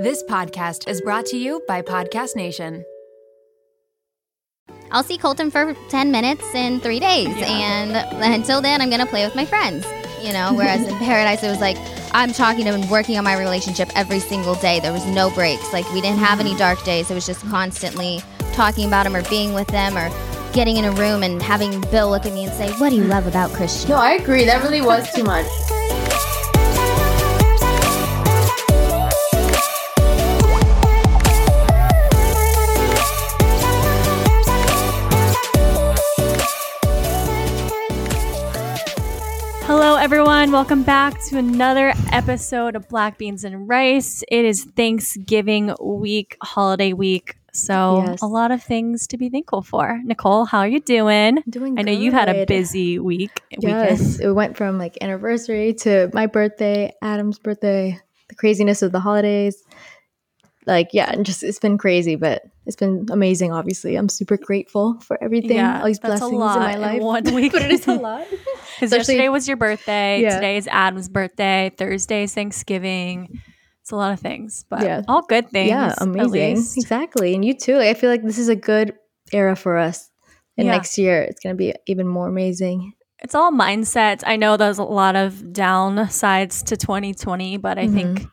This podcast is brought to you by Podcast Nation. I'll see Colton for 10 minutes in three days. And until then, I'm going to play with my friends. You know, whereas in Paradise, it was like, I'm talking to him and working on my relationship every single day. There was no breaks. Like, we didn't have any dark days. It was just constantly talking about them or being with them or getting in a room and having Bill look at me and say, What do you love about Christian? No, I agree. That really was too much. Everyone. Welcome back to another episode of Black Beans and Rice. It is Thanksgiving week, holiday week. So, Yes. a lot of things to be thankful for. Nicole, how are you doing? Doing I know you've had a busy week. Yes, Weekend. it went from like anniversary to my birthday, Adam's birthday, the craziness of the holidays. Like, yeah, and just it's been crazy, but it's been amazing. Obviously, I'm super grateful for everything, Yeah, all these blessings lot in my in life. one week. but it is a lot. Because yesterday was your birthday. Yeah. Today is Adam's birthday. Thursday is Thanksgiving. It's a lot of things, but Yeah. all good things. yeah, amazing. Exactly, and you too. Like, I feel like this is a good era for us. And Yeah. next year, it's gonna be even more amazing. it's all mindset. I know there's a lot of downsides to 2020, but I think Mm-hmm.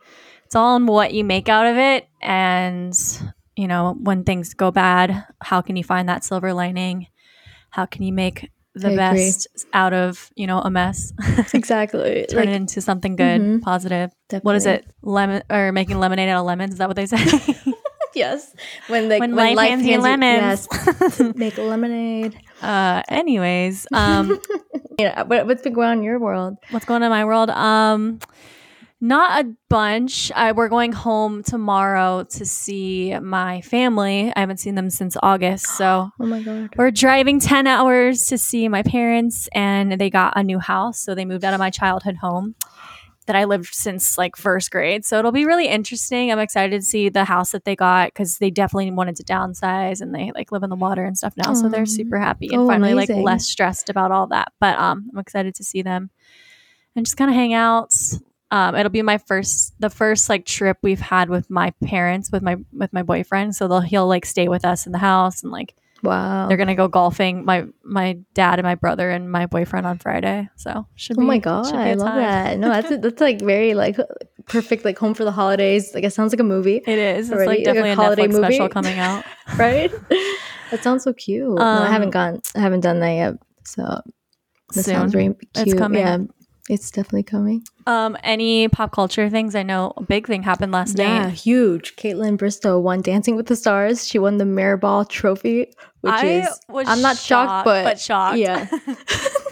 It's all in what you make out of it. And, you know, when things go bad, how can you find that silver lining? How can you make the I agree. best out of, you know, a mess? Exactly. Turn like, it into something good, Mhm. positive. What is it? Lemon or making lemonade out of lemons? Is that what they say? yes. When like When life hands you lemons. yes, make lemonade. uh, anyways, um, Yeah, what, what's been going on in your world? what's going on in my world um not a bunch. I, we're going home tomorrow to see my family. I haven't seen them since august so Oh my god. we're driving 10 hours to see my parents and they got a new house so they moved out of my childhood home that i lived since like first grade. So it'll be really interesting. I'm excited to see the house that they got because they definitely wanted to downsize and they like live in the water and stuff now so they're super happy and Oh, finally like less stressed about all that. But um i'm excited to see them and just kind of hang out um, it'll be my first the first like trip we've had with my parents with my with my boyfriend so they'll he'll like stay with us in the house and like Wow. they're gonna go golfing. My my dad and my brother and my boyfriend on Friday. So should be. Oh be. my god, I love time. that. No, that's that's like very like perfect like home for the holidays. Like it sounds like a movie, It is. It's Already, like like a a, holiday Netflix special movie. coming out. right? that sounds so cute. no, I Um, haven't gone I haven't done that yet. So that sounds very cute. It's coming. Yeah. It's definitely coming. Um, any pop culture things? I know a big thing happened last Yeah, night. Yeah, huge. Kaitlyn Bristowe won Dancing with the Stars. She won the Mirrorball Trophy, which I is I'm not shocked, but, but shocked. Yeah.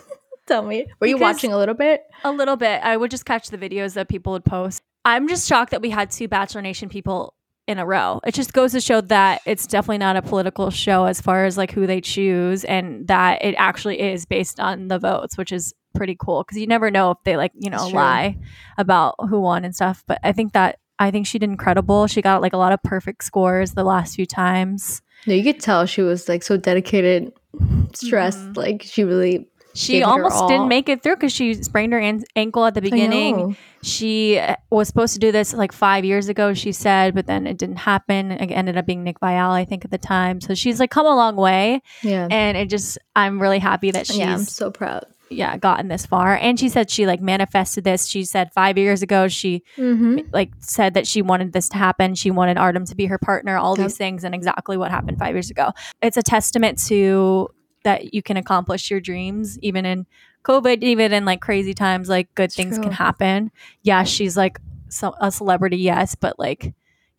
Tell me, were you watching a little bit? a little bit. I would just catch the videos that people would post. I'm just shocked that we had two Bachelor Nation people in a row. It just goes to show that it's definitely not a political show as far as like who they choose and that it actually is based on the votes, which is pretty cool because you never know if they like, you know, lie about who won and stuff. But I think that I think she did incredible. She got like a lot of perfect scores the last few times. No, you could tell she was like so dedicated, stressed. Mhm. Like she really. She Gave it her almost didn't make it through because she sprained her an- ankle at the beginning. She uh, was supposed to do this like five years ago, she said, but then it didn't happen. It ended up being Nick Viall, I think, at the time. So she's like come a long way. Yeah. And it just, I'm really happy that she's, yeah, I'm so proud. Yeah gotten this far. And she said she like manifested this. She said five years ago, she Mm-hmm. like said that she wanted this to happen. She wanted Artem to be her partner, all Yep. these things, and exactly what happened five years ago. It's a testament to that you can accomplish your dreams, even in COVID, even in like crazy times, like good things True. can happen. Yeah, she's like so, a celebrity, yes, but like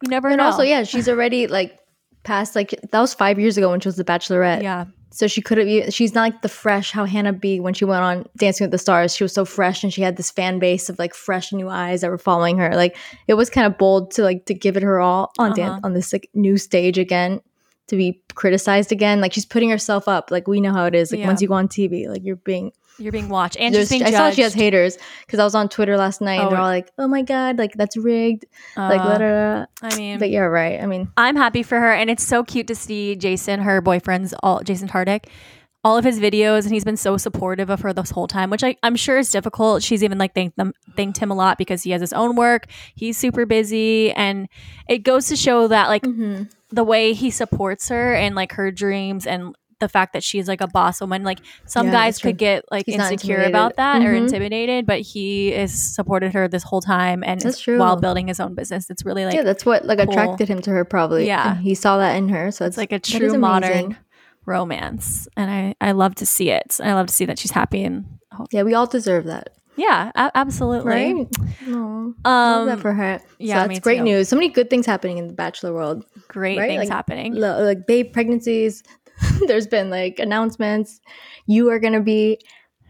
you never And know. also, yeah, she's already like past like that was five years ago when she was the Bachelorette. yeah, So she could have. She's not like the fresh how Hannah B when she went on Dancing with the Stars. She was so fresh and she had this fan base of like fresh new eyes that were following her. Like it was kind of bold to like to give it her all on Uh-huh. dan- on this like new stage again to be criticized again. Like she's putting herself up. Like we know how it is. Like Yeah. once you go on TV, like you're being. you're being watched and she's being I saw she has haters because I was on Twitter last night and Oh. they're all like, "Oh my god, like that's rigged." like, Uh, da, da, da. I mean, but you're right. I mean, I'm happy for her, and it's so cute to see Jason, her boyfriend's all Jason Tartick, all of his videos and he's been so supportive of her this whole time, which I, I'm sure is difficult. She's even like thanked them thanked him a lot because he has his own work. He's super busy and it goes to show that like Mm-hmm. The way he supports her and like her dreams and the fact that she's like a boss woman like some Yeah, guys could get like He's insecure about that or Mhm. intimidated but he has supported her this whole time and That's true. while building his own business it's really like yeah, that's what like cool. attracted him to her probably. Yeah. And he saw that in her. So it's like a true modern romance and i i love to see it i love to see that she's happy and Yeah, we all deserve that, yeah a- absolutely right? Aw, love um that for her. yeah, so that's great too. news. So many good things happening in the Bachelor world. great right? things Like, happening Lo- like babe pregnancies. There's been like announcements. You are gonna be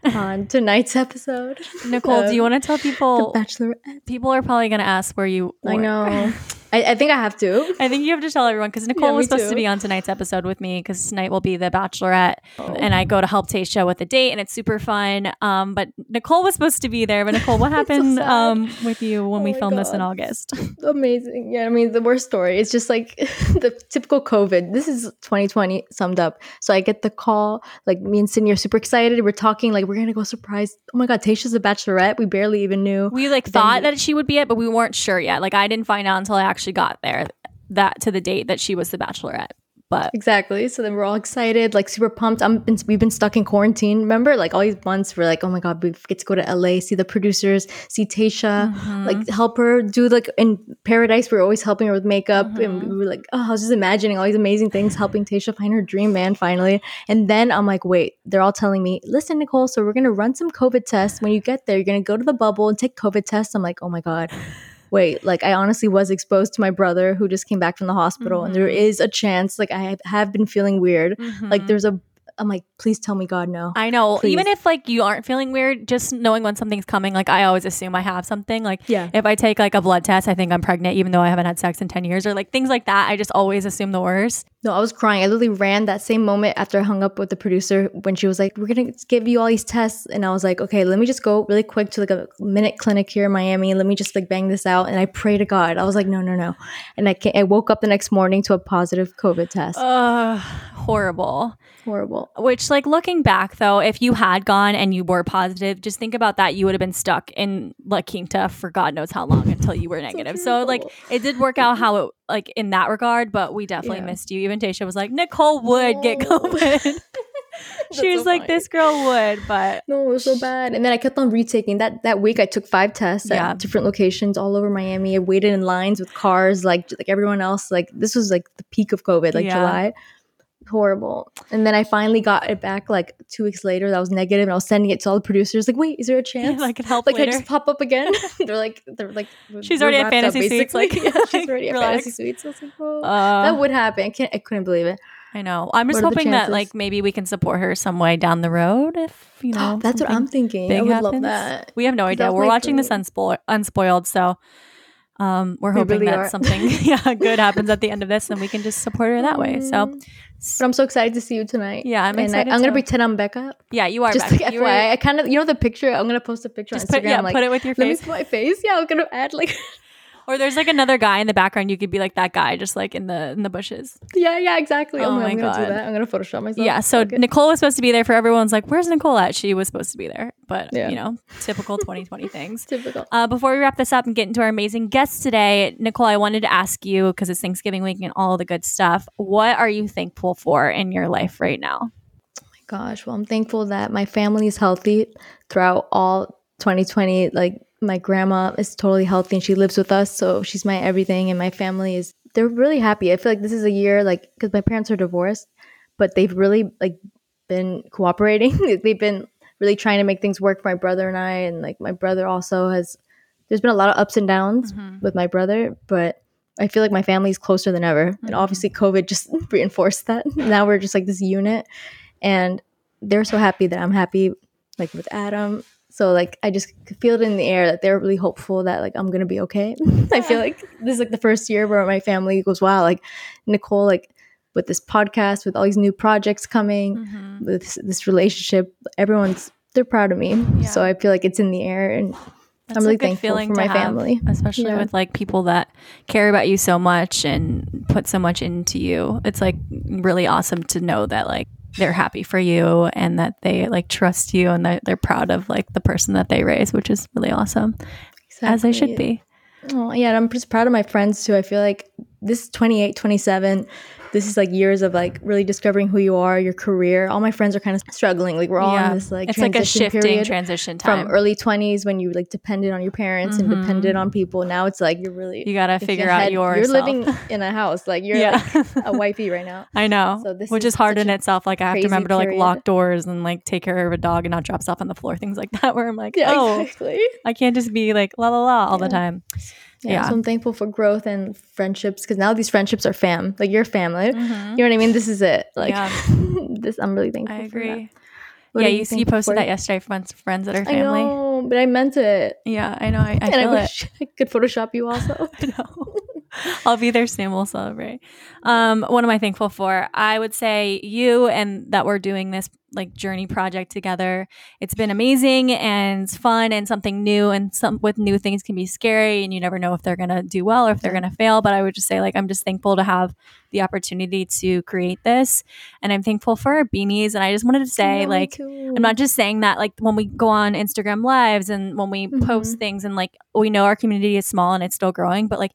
on tonight's episode. nicole do you want to tell people? The people Bachelorette. people are probably going to ask where you I know. I, I think I have to. I think you have to tell everyone because Nicole Yeah, was supposed to be on tonight's episode with me because tonight will be the Bachelorette, Oh. and I go to help Tayshia with the date, and it's super fun. Um, but Nicole was supposed to be there, but Nicole, what happened sad. um with you when Oh we filmed this in August? Amazing. Yeah, I mean, the worst story. It's just like the typical COVID. This is 2020 summed up. So I get the call, like me and Sydney are super excited. We're talking, like, we're going to go surprise. Oh my God, Tayshia's a bachelorette. We barely even knew. We like thought we- that she would be it, but we weren't sure yet. Like I didn't find out until I actually got there that to the date that she was the Bachelorette. But Exactly. So then we're all excited, like super pumped. I'm been, we've been stuck in quarantine. Remember, like all these months, we're like, oh my god, we get to go to LA, see the producers, see Tayshia, Mm-hmm. like help her do like in Paradise. We are always helping her with makeup, and Mm-hmm. we were like, oh, I was just imagining all these amazing things, helping Tayshia find her dream man finally. And then I'm like, wait, they're all telling me, listen, Nicole, so we're gonna run some COVID tests. When you get there, you're gonna go to the bubble and take COVID tests. I'm like, oh my god wait, like I honestly was exposed to my brother who just came back from the hospital, and there Mhm. is a chance, like I have- been feeling weird. Like Mhm. there's a, I'm like, please tell me, God, no. I know. Please. Even if like you aren't feeling weird, just knowing when something's coming, like I always assume I have something. Like Yeah. if I take like a blood test, I think I'm pregnant, even though I haven't had sex in ten years, or like things like that. I just always assume the worst. No, I was crying. I literally ran that same moment after I hung up with the producer when she was like, "We're gonna give you all these tests," and I was like, "Okay, let me just go really quick to like a minute clinic here in Miami. Let me just like bang this out." And I pray to God. I was like, "No, no, no," and I I woke up the next morning to a positive COVID test. Ugh, horrible. Horrible. Which, like, looking back though, if you had gone and you were positive, just think about that. You would have been stuck in La Quinta for God knows how long until you were negative. So, like, it did work out how it, like, in that regard, but we definitely Yeah. missed you. Even Tayshia was like, Nicole would get COVID. she was so like, funny. this girl would, but No, it was so bad. And then I kept on retaking that that week. I took five tests Yeah. at different locations all over Miami. I waited in lines with cars, like like everyone else. Like this was like the peak of COVID, like Yeah. July. Horrible. And then I finally got it back like two weeks later. That was negative, and I was sending it to all the producers. Like, wait, is there a chance? I could help like, I just pop up again. they're like, they're like, She's already at wrapped up, Fantasy Suites, like, yeah, she's already at fantasy suites. I was like, oh, Uh, that would happen. I can't. I couldn't believe it. I know. I'm just What hoping that like maybe we can support her some way down the road if you know. That's what I'm thinking. I would happens. love that. We have no idea. We're watching this unspo- unspoiled, so um, we're We hoping really that are. something yeah good happens at the end of this, and we can just support her that way. So Mm. But I'm so excited to see you tonight. Yeah, I'm and excited I, am gonna pretend I'm Becca. yeah, you are Just back. like You FYI, I kind of you know the picture. I'm gonna post a picture just on put Instagram. yeah, like, put it with your face let me see my face. Yeah, I'm gonna add like Or there's like another guy in the background. You could be like that guy, just like in the in the bushes. yeah, yeah, exactly. Oh Oh, my I'm gonna God. do that. I'm gonna Photoshop myself. Yeah. So Okay. Nicole was supposed to be there for everyone's like, where's Nicole at? She was supposed to be there, but Yeah. you know, typical 2020 things. typical. Uh, before we wrap this up and get into our amazing guests today, Nicole, I wanted to ask you because it's Thanksgiving week and all the good stuff. What are you thankful for in your life right now? Oh my gosh, well, I'm thankful that my family is healthy throughout all 2020. Like my grandma is totally healthy and she lives with us, so she's my everything. And my family is they're really happy. I feel like this is a year like because my parents are divorced, but they've really like been cooperating. they've been really trying to make things work for my brother and I. And like my brother also has. There's been a lot of ups and downs mm-hmm. with my brother, but I feel like my family is closer than ever. And mm-hmm. obviously, COVID just reinforced that. now we're just like this unit, and they're so happy that I'm happy, like with Adam. So like I just feel it in the air that they're really hopeful that like I'm gonna be okay. I feel like this is like the first year where my family goes, wow, like Nicole, like with this podcast, with all these new projects coming, Mm-hmm. with this, this relationship, everyone's they're proud of me. So I feel like it's in the air, and That's I'm really a good thankful feeling for my have, family. especially Yeah. with like people that care about you so much and put so much into you. It's like really awesome to know that like they're happy for you and that they like trust you and that they're proud of like the person that they raise, which is really awesome. As they should be. Oh, yeah, and I'm just proud of my friends too. I feel like this is 28, 27. This is like years of like really discovering who you are, your career. All my friends are kind of struggling. Like we're all in this like it's like a transition shifting period transition time. from early 20s when you like depended on your parents and Mhm. depended on people. Now it's like you're really you gotta figure out yourself. You're living in a house. Like you're Yeah. like a wifey right now. I know, So this which is is hard in itself. Like I have to remember to like lock doors and like take care of a dog and not drop stuff on the floor, things like that. Where I'm like, Yeah, oh, exactly. I can't just be like la la la all the time. Yeah, Yeah. So I'm thankful for growth and friendships because now these friendships are fam. Like your family. Mhm. You know what I mean? This is it. Like Yeah. this, I'm really thankful. I For that. agree. Yeah, you, you posted for? that yesterday. Friends, friends that are I family. know, but I meant it. Yeah, I know. I, I and feel I it. I could Photoshop you also. I know. I'll be there soon. We'll celebrate. Um, what am I thankful for? I would say you and that we're doing this like journey project together. It's been amazing and fun and something new. And some with new things can be scary, and you never know if they're gonna do well or if they're gonna fail. But I would just say like I'm just thankful to have the opportunity to create this, and I'm thankful for our beanies. And I just wanted to say Yeah, like. I'm not just saying that like when we go on Instagram lives and when we post things and like we know our community is small and it's still growing, but like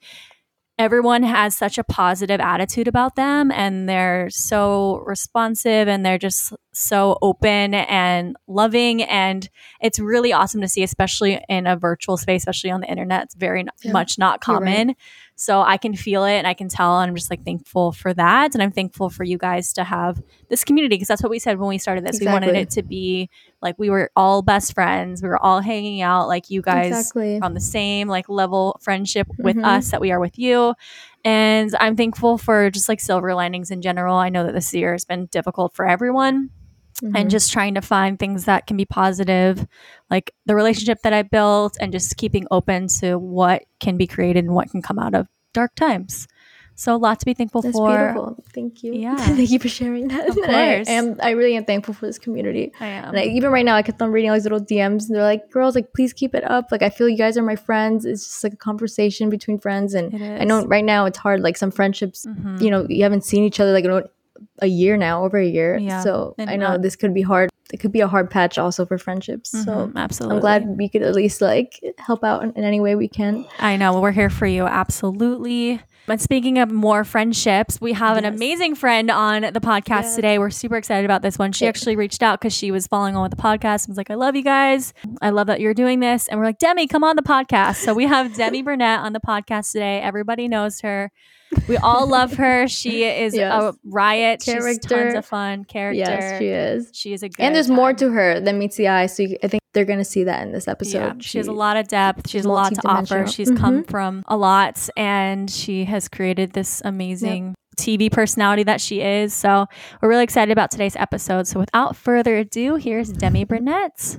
everyone has such a positive attitude about them and they're so responsive and they're just so open and loving and it's really awesome to see especially in a virtual space especially on the internet. It's very Yeah, much not you're right. So i can feel it and i can tell and i'm just like thankful for that and i'm thankful for you guys to have this community because that's what we said when we started this we wanted it to be like we were all best friends we were all hanging out like you guys exactly. on the same like level friendship with Mhm. us that we are with you. And I'm thankful for just like silver linings in general. I know that this year has been difficult for everyone Mhm. and just trying to find things that can be positive, like the relationship that I built and just keeping open to what can be created and what can come out of dark times. So a lot to be thankful That's for. beautiful. Thank you. Yeah. Thank you for sharing that. Of And I course. am. I really am thankful for this community. I am. And I, even right now, I kept on reading all these little DMs, and they're like, "Girls, like, please keep it up. Like, I feel you guys are my friends. It's just like a conversation between friends." And I know right now it's hard. Like some friendships, Mhm. you know, you haven't seen each other like a- a year now, over a year. Yeah, So I know not- this could be hard. It could be a hard patch also for friendships. So Mhm, absolutely. I'm glad we could at least like help out in, any way we can. I know. We're here for you. Absolutely. But speaking of more friendships, we have an amazing friend on the podcast Yes. today. We're super excited about this one. She actually reached out because she was following on with the podcast and was like, I love you guys. I love that you're doing this. And we're like, Demi, come on the podcast. So we have Demi Burnett on the podcast today. Everybody knows her. We all love her. She is a Yes. riot. She's tons of fun. Character. Yes, she is. She is a good And there's more to her than meets the eye. So you, I think they're gonna see that in this episode. Yeah, she has a lot of depth. She has she's a lot to offer. She's come Mhm. from a lot and she has created this amazing TV personality that she is. So we're really excited about today's episode. So without further ado, here's Demi Burnett.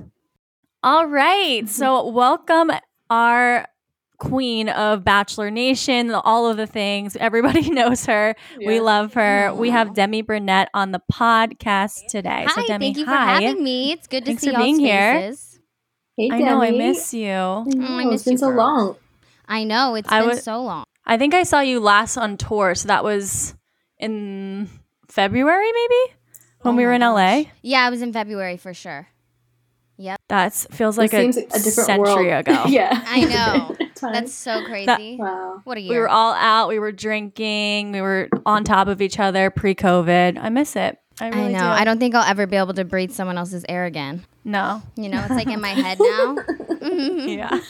All right. So welcome our queen of Bachelor Nation, all of the things. Everybody knows her. We love her. We have Demi Burnett on the podcast today. so Hi, Demi, thank you for having me. It's good to Thanks see y'all's being here. faces. Hey, I know I miss you. I oh, know, I miss it's been you, so girl. long. I know it's I been was- so long. I think I saw you last on tour, so that was in February, maybe when Oh we were in gosh. LA. Yeah, I was in February for sure. That feels like a, seems a different century world. ago. yeah, I know. That's so crazy. wow. what a year. We were all out. We were drinking. We were on top of each other pre-COVID. I miss it. I I really know. do. I don't think I'll ever be able to breathe someone else's air again. No. You know, it's like in my head now. yeah.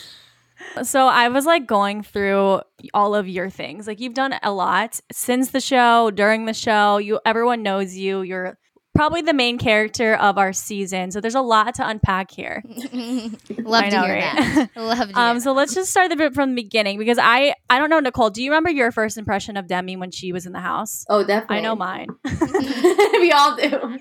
So I was like going through all of your things. Like you've done a lot since the show, during the show. You everyone knows you. You're probably the main character of our season. So there's a lot to unpack here. Love I to know, hear right? that. Love to Um, hear so let's just start the bit from the beginning because I I don't know Nicole. Do you remember your first impression of Demi when she was in the house? Oh, definitely. I know mine. we all do.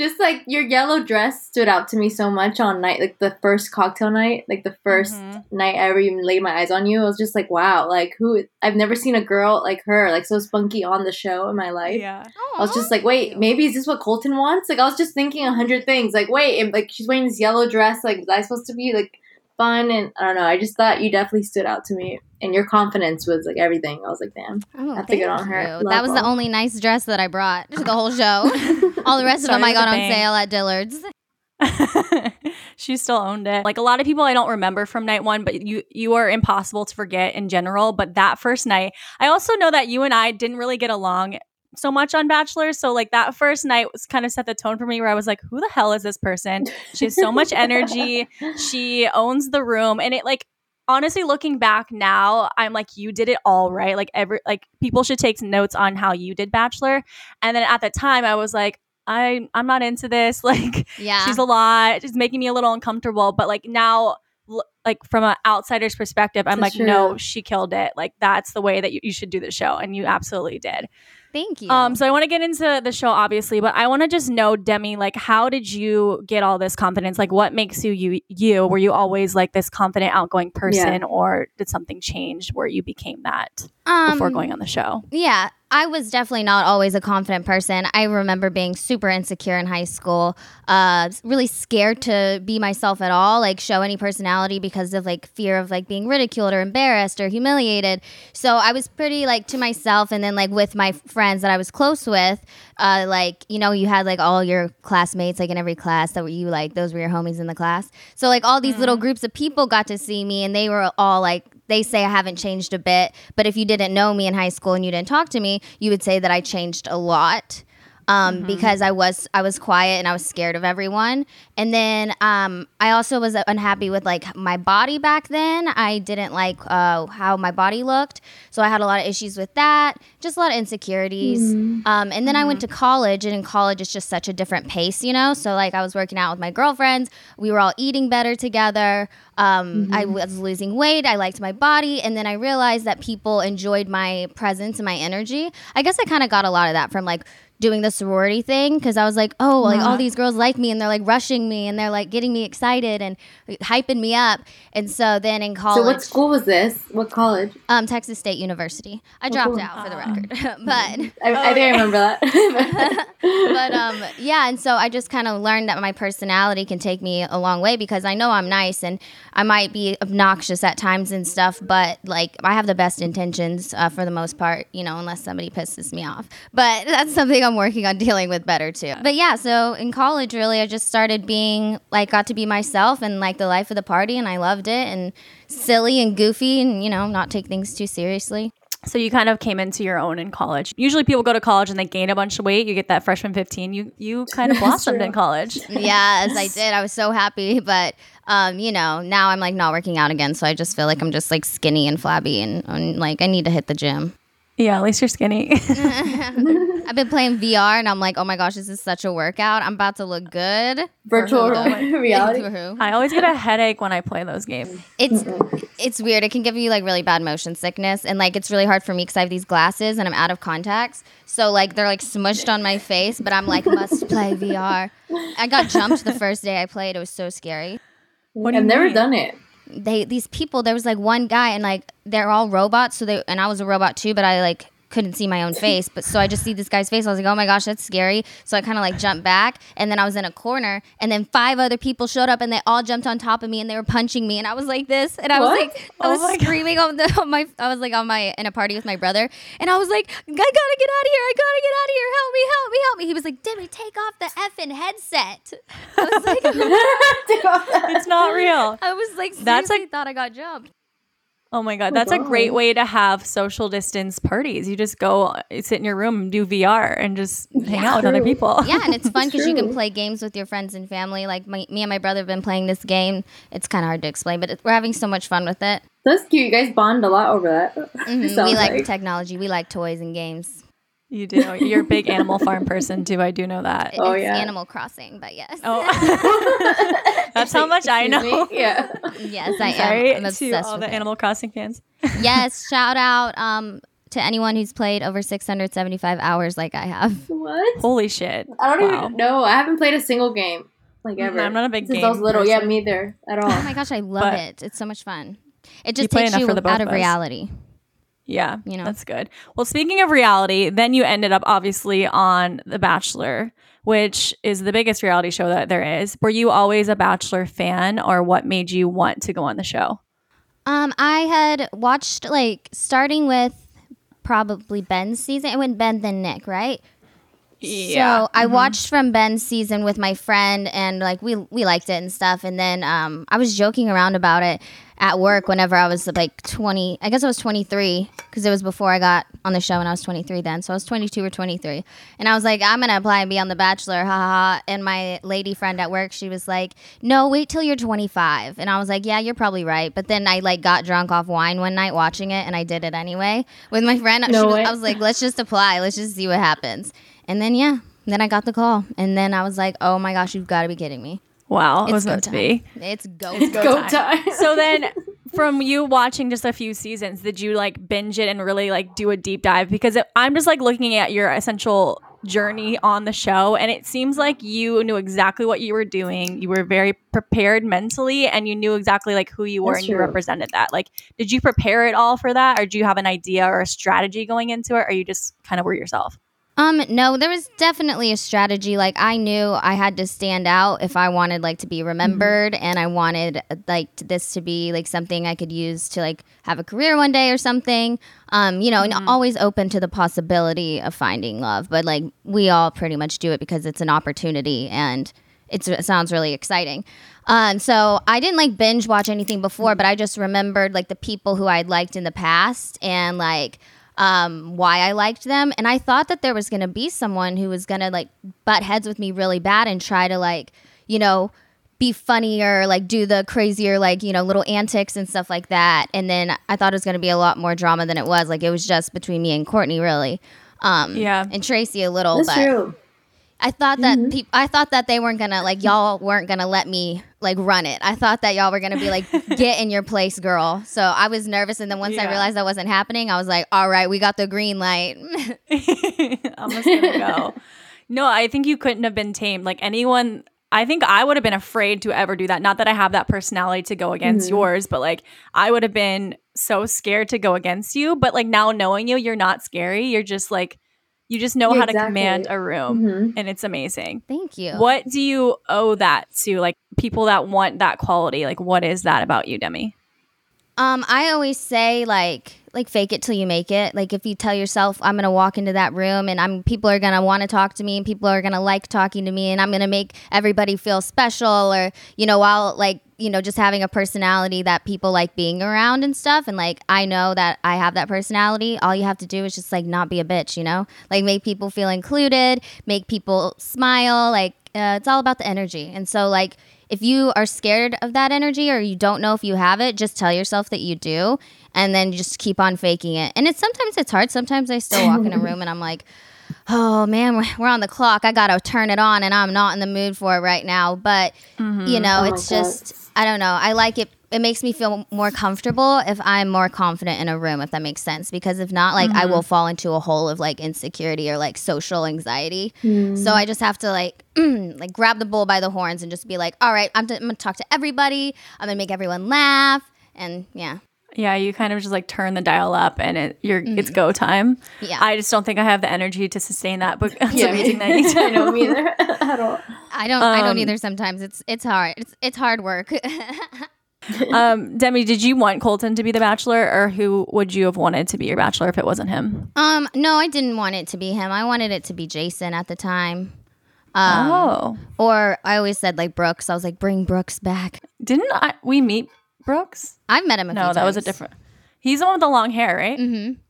Just like your yellow dress stood out to me so much on night, like the first cocktail night, like the 1st Mhm. night I ever even laid my eyes on you. I was just like, wow, like who? I've never seen a girl like her, like so spunky on the show in my life. Yeah. I was just like, wait, maybe is this what Colton wants? Like, I was just thinking a hundred things. Like, wait, and, like she's wearing this yellow dress. Like, was I supposed to be like fun, and I don't know. I just thought you definitely stood out to me, and your confidence was like everything. I was like, damn. Oh, Have to get thank on her you. That was the only nice dress that I brought to the whole show. All the rest of them I got with on bang. sale at Dillard's. she still owned it. Like a lot of people I don't remember from night one, but you you are impossible to forget in general. But that first night, I also know that you and I didn't really get along so much on Bachelor. So like that first night was kind of set the tone for me where I was like, who the hell is this person? She has so much energy. She owns the room. And it like honestly looking back now, I'm like, you did it all right. Like every like people should take notes on how you did Bachelor. And then at the time I was like, I I'm not into this. Like Yeah. she's a lot she's making me a little uncomfortable but like now like from an outsider's perspective i'm like no she killed it like that's the way that you, you should do the show and you absolutely did Thank you. um so i want to get into the show obviously but i want to just know demi like how did you get all this confidence? Like what makes you you you? Were you always like this confident outgoing person or did something change where you became that before Um, going on the show? Yeah, I was definitely not always a confident person. I remember being super insecure in high school, uh, really scared to be myself at all, like show any personality because of like fear of like being ridiculed or embarrassed or humiliated. So I was pretty like to myself, and then like with my friends that I was close with, uh, like you know, you had like all your classmates like in every class that were you like those were your homies in the class. So like all these little groups of people got to see me, and they were all like they say I haven't changed a bit, but if you didn't know me in high school and you didn't talk to me, you would say that I changed a lot. Um, because I was I was quiet and I was scared of everyone. And then um, I also was unhappy with like my body back then. I didn't like uh, how my body looked, so I had a lot of issues with that. Just a lot of insecurities. Um, and then I went to college, and in college it's just such a different pace, you know. So like I was working out with my girlfriends. We were all eating better together. Um, I was losing weight. I liked my body, and then I realized that people enjoyed my presence and my energy. I guess I kind of got a lot of that from like doing the sorority thing because I was like, oh, like all these girls like me, and they're like rushing me, and they're like getting me excited and hyping me up. And so then in college. So what school was this? What college? um, Texas State University. I dropped cool. out for the record, but I, I I remember that. but um yeah and so i just kind of learned that my personality can take me a long way because i know i'm nice and i might be obnoxious at times and stuff but like i have the best intentions uh, for the most part you know unless somebody pisses me off but that's something i'm working on dealing with better too but yeah so in college really i just started being like got to be myself and like the life of the party and i loved it and silly and goofy and you know not take things too seriously So you kind of came into your own in college. Usually people go to college and they gain a bunch of weight. You get that freshman 15. You you kind of blossomed in college. yeah, as I did. I was so happy, but um, you know, now I'm like not working out again, so I just feel like I'm just like skinny and flabby, and, and like I need to hit the gym. Yeah, at least you're skinny. I've been playing VR, and I'm like, oh my gosh, this is such a workout. I'm about to look good. Virtual who, reality. Who? I always get a headache when I play those games. It's it's weird. It can give you like really bad motion sickness, and like it's really hard for me because I have these glasses and I'm out of contacts. So like they're like smushed on my face, but I'm like must play VR. I got jumped the first day I played. It was so scary. What I've you never mean? done it. They these people there was like one guy and like they're all robots so they and I was a robot too but I like couldn't see my own face but so I just see this guy's face. I was like oh my gosh that's scary. So I kind of like jumped back and then I was in a corner and then five other people showed up and they all jumped on top of me and they were punching me and I was like this and I was like I Oh was God. screaming on the on my I was like on my in a party with my brother and I was like I gotta get out of here I gotta get out of here help me help me help me. He was like Demi take off the effing headset. I was like It's not real. I was like That's like- thought I got jumped Oh my god, that's a great way to have social distance parties. You just go uh, sit in your room and do VR and just hang out with other people. Yeah, and it's fun because you can play games with your friends and family. Like my, me and my brother have been playing this game. It's kind of hard to explain, but it, we're having so much fun with it. That's cute. You guys bond a lot over that. Mhm, It sounds We like, technology. We like toys and games. You do. You're a big Animal Farm person too. I do know that. Oh, it's yeah. Animal Crossing, but yes, Oh, that's how much I know. me? Yeah. yes, I Sorry am. I'm to obsessed all with the it. Animal Crossing fans. yes, shout out um, to anyone who's played over 675 hours like I have. What? Holy shit! I don't Wow. even know. I haven't played a single game like ever. I'm not a big Since I was game little. Yeah, person. me either at all. Oh my gosh, I love But- it. It's so much fun. It just play takes you for the both out of of us. reality. Yeah, You know. that's good. Well, speaking of reality, then you ended up obviously on The Bachelor, which is the biggest reality show that there is. Were you always a Bachelor fan, or what made you want to go on the show? Um, I had watched like starting with probably Ben's season. It went Ben then Nick, right? Yeah. So I watched from Ben's season with my friend, and like we we liked it and stuff. And then um, I was joking around about it at work whenever I was like twenty. I guess I was twenty three because it was before I got on the show, and I was twenty three then. So I was twenty two or twenty three, and I was like, I'm gonna apply and be on The Bachelor, ha ha. ha. And my lady friend at work, she was like, No, wait till you're twenty five. And I was like, Yeah, you're probably right. But then I like got drunk off wine one night watching it, and I did it anyway with my friend. No was- I was like, Let's just apply. Let's just see what happens. And then yeah, then I got the call, and then I was like, "Oh my gosh, you've got to be kidding me! Wow, it was meant to be. It's go, go Go time. time. So then, from you watching just a few seasons, did you like binge it and really like do a deep dive? Because it, I'm just like looking at your essential journey on the show, and it seems like you knew exactly what you were doing. You were very prepared mentally, and you knew exactly like who you were, That's and you represented that. Like, did you prepare it all for that, or do you have an idea or a strategy going into it, or you just kind of were yourself? Um, no, there was definitely a strategy. Like I knew I had to stand out if I wanted like to be remembered and I wanted like this to be like something I could use to like have a career one day or something. Um, you know, and always open to the possibility of finding love. But like we all pretty much do it because it's an opportunity and it's, it sounds really exciting. Um, so I didn't like binge watch anything before, but I just remembered like the people who I'd liked in the past and like um, why I liked them. And I thought that there was going to be someone who was going to like butt heads with me really bad and try to like, you know, be funnier, like do the crazier, like, you know, little antics and stuff like that. And then I thought it was going to be a lot more drama than it was. Like it was just between me and Courtney, really. Um, Yeah. And Tracy a little, That's but true. I thought that peop I thought that they weren't gonna like y'all weren't gonna let me like run it. I thought that y'all were gonna be like get in your place, girl. So I was nervous, and then once I realized that wasn't happening, I was like, all right, we got the green light. I'm just gonna go. No, I think you couldn't have been tamed. Like anyone, I think I would have been afraid to ever do that. Not that I have that personality to go against Mm-hmm. yours, but like I would have been so scared to go against you. But like now knowing you, you're not scary. You're just like you just know Yeah, how to command a room, Mhm. and it's amazing. Thank you. What do you owe that to? Like people that want that quality. Like what is that about you, Demi? Um, I always say like like fake it till you make it. Like if you tell yourself I'm gonna walk into that room and I'm people are gonna want to talk to me and people are gonna like talking to me and I'm gonna make everybody feel special or you know while like you know just having a personality that people like being around and stuff and like I know that I have that personality. All you have to do is just like not be a bitch, you know, like make people feel included, make people smile. Like uh, it's all about the energy. And so like if you are scared of that energy or you don't know if you have it, just tell yourself that you do and then just keep on faking it. And it's sometimes it's hard. Sometimes I still walk in a room and I'm like, "Oh man, we're, on the clock. I got to turn it on and I'm not in the mood for it right now." But mm-hmm. you know, Oh it's just I don't know. I like it it makes me feel more comfortable if I'm more confident in a room, if that makes sense. Because if not, like I will mm-hmm. fall into a hole of like insecurity or like social anxiety. So mm. I just have to like like grab the bull by the horns and just be like, all right, I'm, t- I'm gonna talk to everybody. I'm gonna make everyone laugh, and yeah, Yeah, you kind of just like turn the dial up and it you're it's go time. Yeah. I just don't think I have the energy to sustain that, but it's Yeah, amazing that you do. I know me either at all. I don't I Um, don't either. Sometimes it's it's hard. It's it's hard work. um, Demi, did you want Colton to be the bachelor or who would you have wanted to be your bachelor if it wasn't him? um, no, I didn't want it to be him. I wanted it to be Jason at the time. Um, oh. Or I always said like Brooks. I was like, bring Brooks back. Didn't I, we meet Brooks? I've met him a No, few that was a different. He's the one with the long hair, right? Mm-hmm.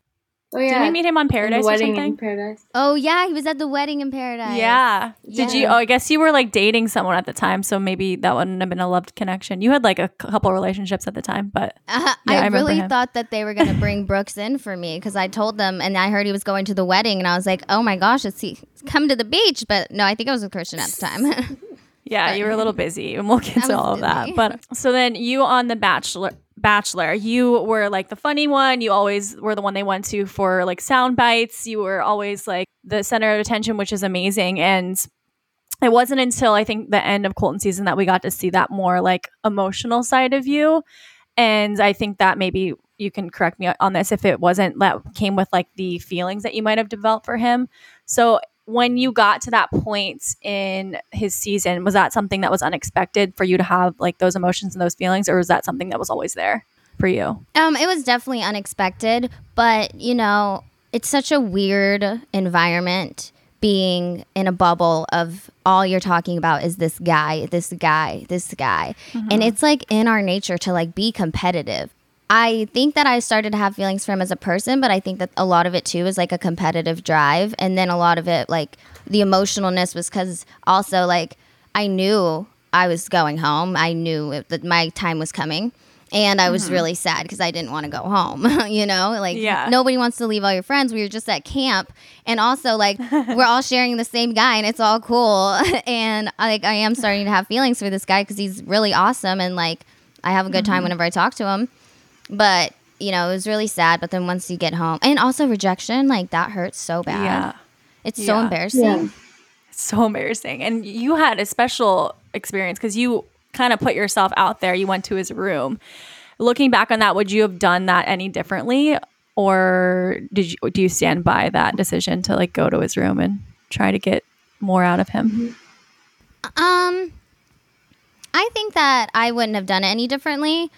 Oh yeah, Did we meet him on in the Paradise or wedding something? in paradise. Oh yeah, he was at the wedding in paradise. Yeah. Did you? Oh, I guess you were like dating someone at the time, so maybe that wouldn't have been a loved connection. You had like a couple relationships at the time, but Uh, Yeah, I I, really him. thought that they were gonna bring Brooks in for me because I told them, and I heard he was going to the wedding, and I was like, "Oh my gosh, is he come to the beach?" But no, I think I was with Christian at the time. Yeah, you were a little busy, and we'll get to all of that. busy. But so then you on the Bachelor, Bachelor, you were like the funny one. You always were the one they went to for like sound bites. You were always like the center of attention, which is amazing. And it wasn't until I think the end of Colton season that we got to see that more like emotional side of you. And I think that maybe you can correct me on this if it wasn't that came with like the feelings that you might have developed for him. So when you got to that point in his season, was that something that was unexpected for you to have like those emotions and those feelings, or was that something that was always there for you? Um, it was definitely unexpected, but you know, it's such a weird environment being in a bubble of all you're talking about is this guy, this guy, this guy. And it's like in our nature to like be competitive. I think that I started to have feelings for him as a person, but I think that a lot of it too is like a competitive drive. And then a lot of it, like the emotionalness, was because also like I knew I was going home. I knew it, that my time was coming. And I was mm-hmm. really sad because I didn't want to go home. you know, like Yeah. nobody wants to leave all your friends. We were just at camp, and also like we're all sharing the same guy, and it's all cool. and like I am starting to have feelings for this guy because he's really awesome, and like I have a good time mm-hmm. whenever I talk to him. But you know, it was really sad. But then once you get home, and also rejection, like that hurts so bad. Yeah. It's so embarrassing. Yeah. so embarrassing. And you had a special experience because you kind of put yourself out there. You went to his room. Looking back on that, would you have done that any differently, or did you do you stand by that decision to like go to his room and try to get more out of him? Um, I think that I wouldn't have done it any differently,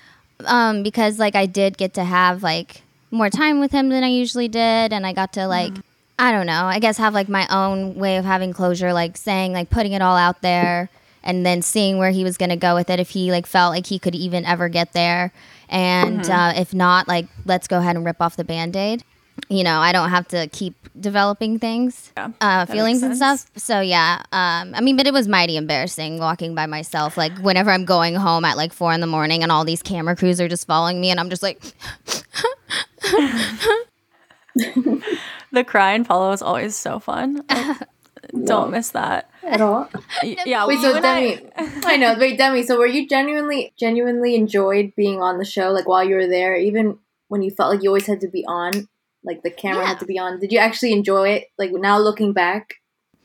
um, because like I did get to have like more time with him than I usually did, and I got to like I don't know, I guess have like my own way of having closure, like saying like putting it all out there, and then seeing where he was gonna go with it if he like felt like he could even ever get there, and uh, if not, like let's go ahead and rip off the band aid. You know, I don't have to keep developing things Yeah, uh, feelings and stuff. So yeah, um, I mean, but it was mighty embarrassing walking by myself. Like whenever I'm going home at like four in the morning, and all these camera crews are just following me, and I'm just like, The cry and follow is always so fun. Like, Don't miss that. At all. Yeah, Wait, so and I- Demi, I, know. Wait, Demi. So were you genuinely, genuinely enjoyed being on the show? Like while you were there, even when you felt like you always had to be on, like the camera Yeah. had to be on. Did you actually enjoy it? Like now looking back,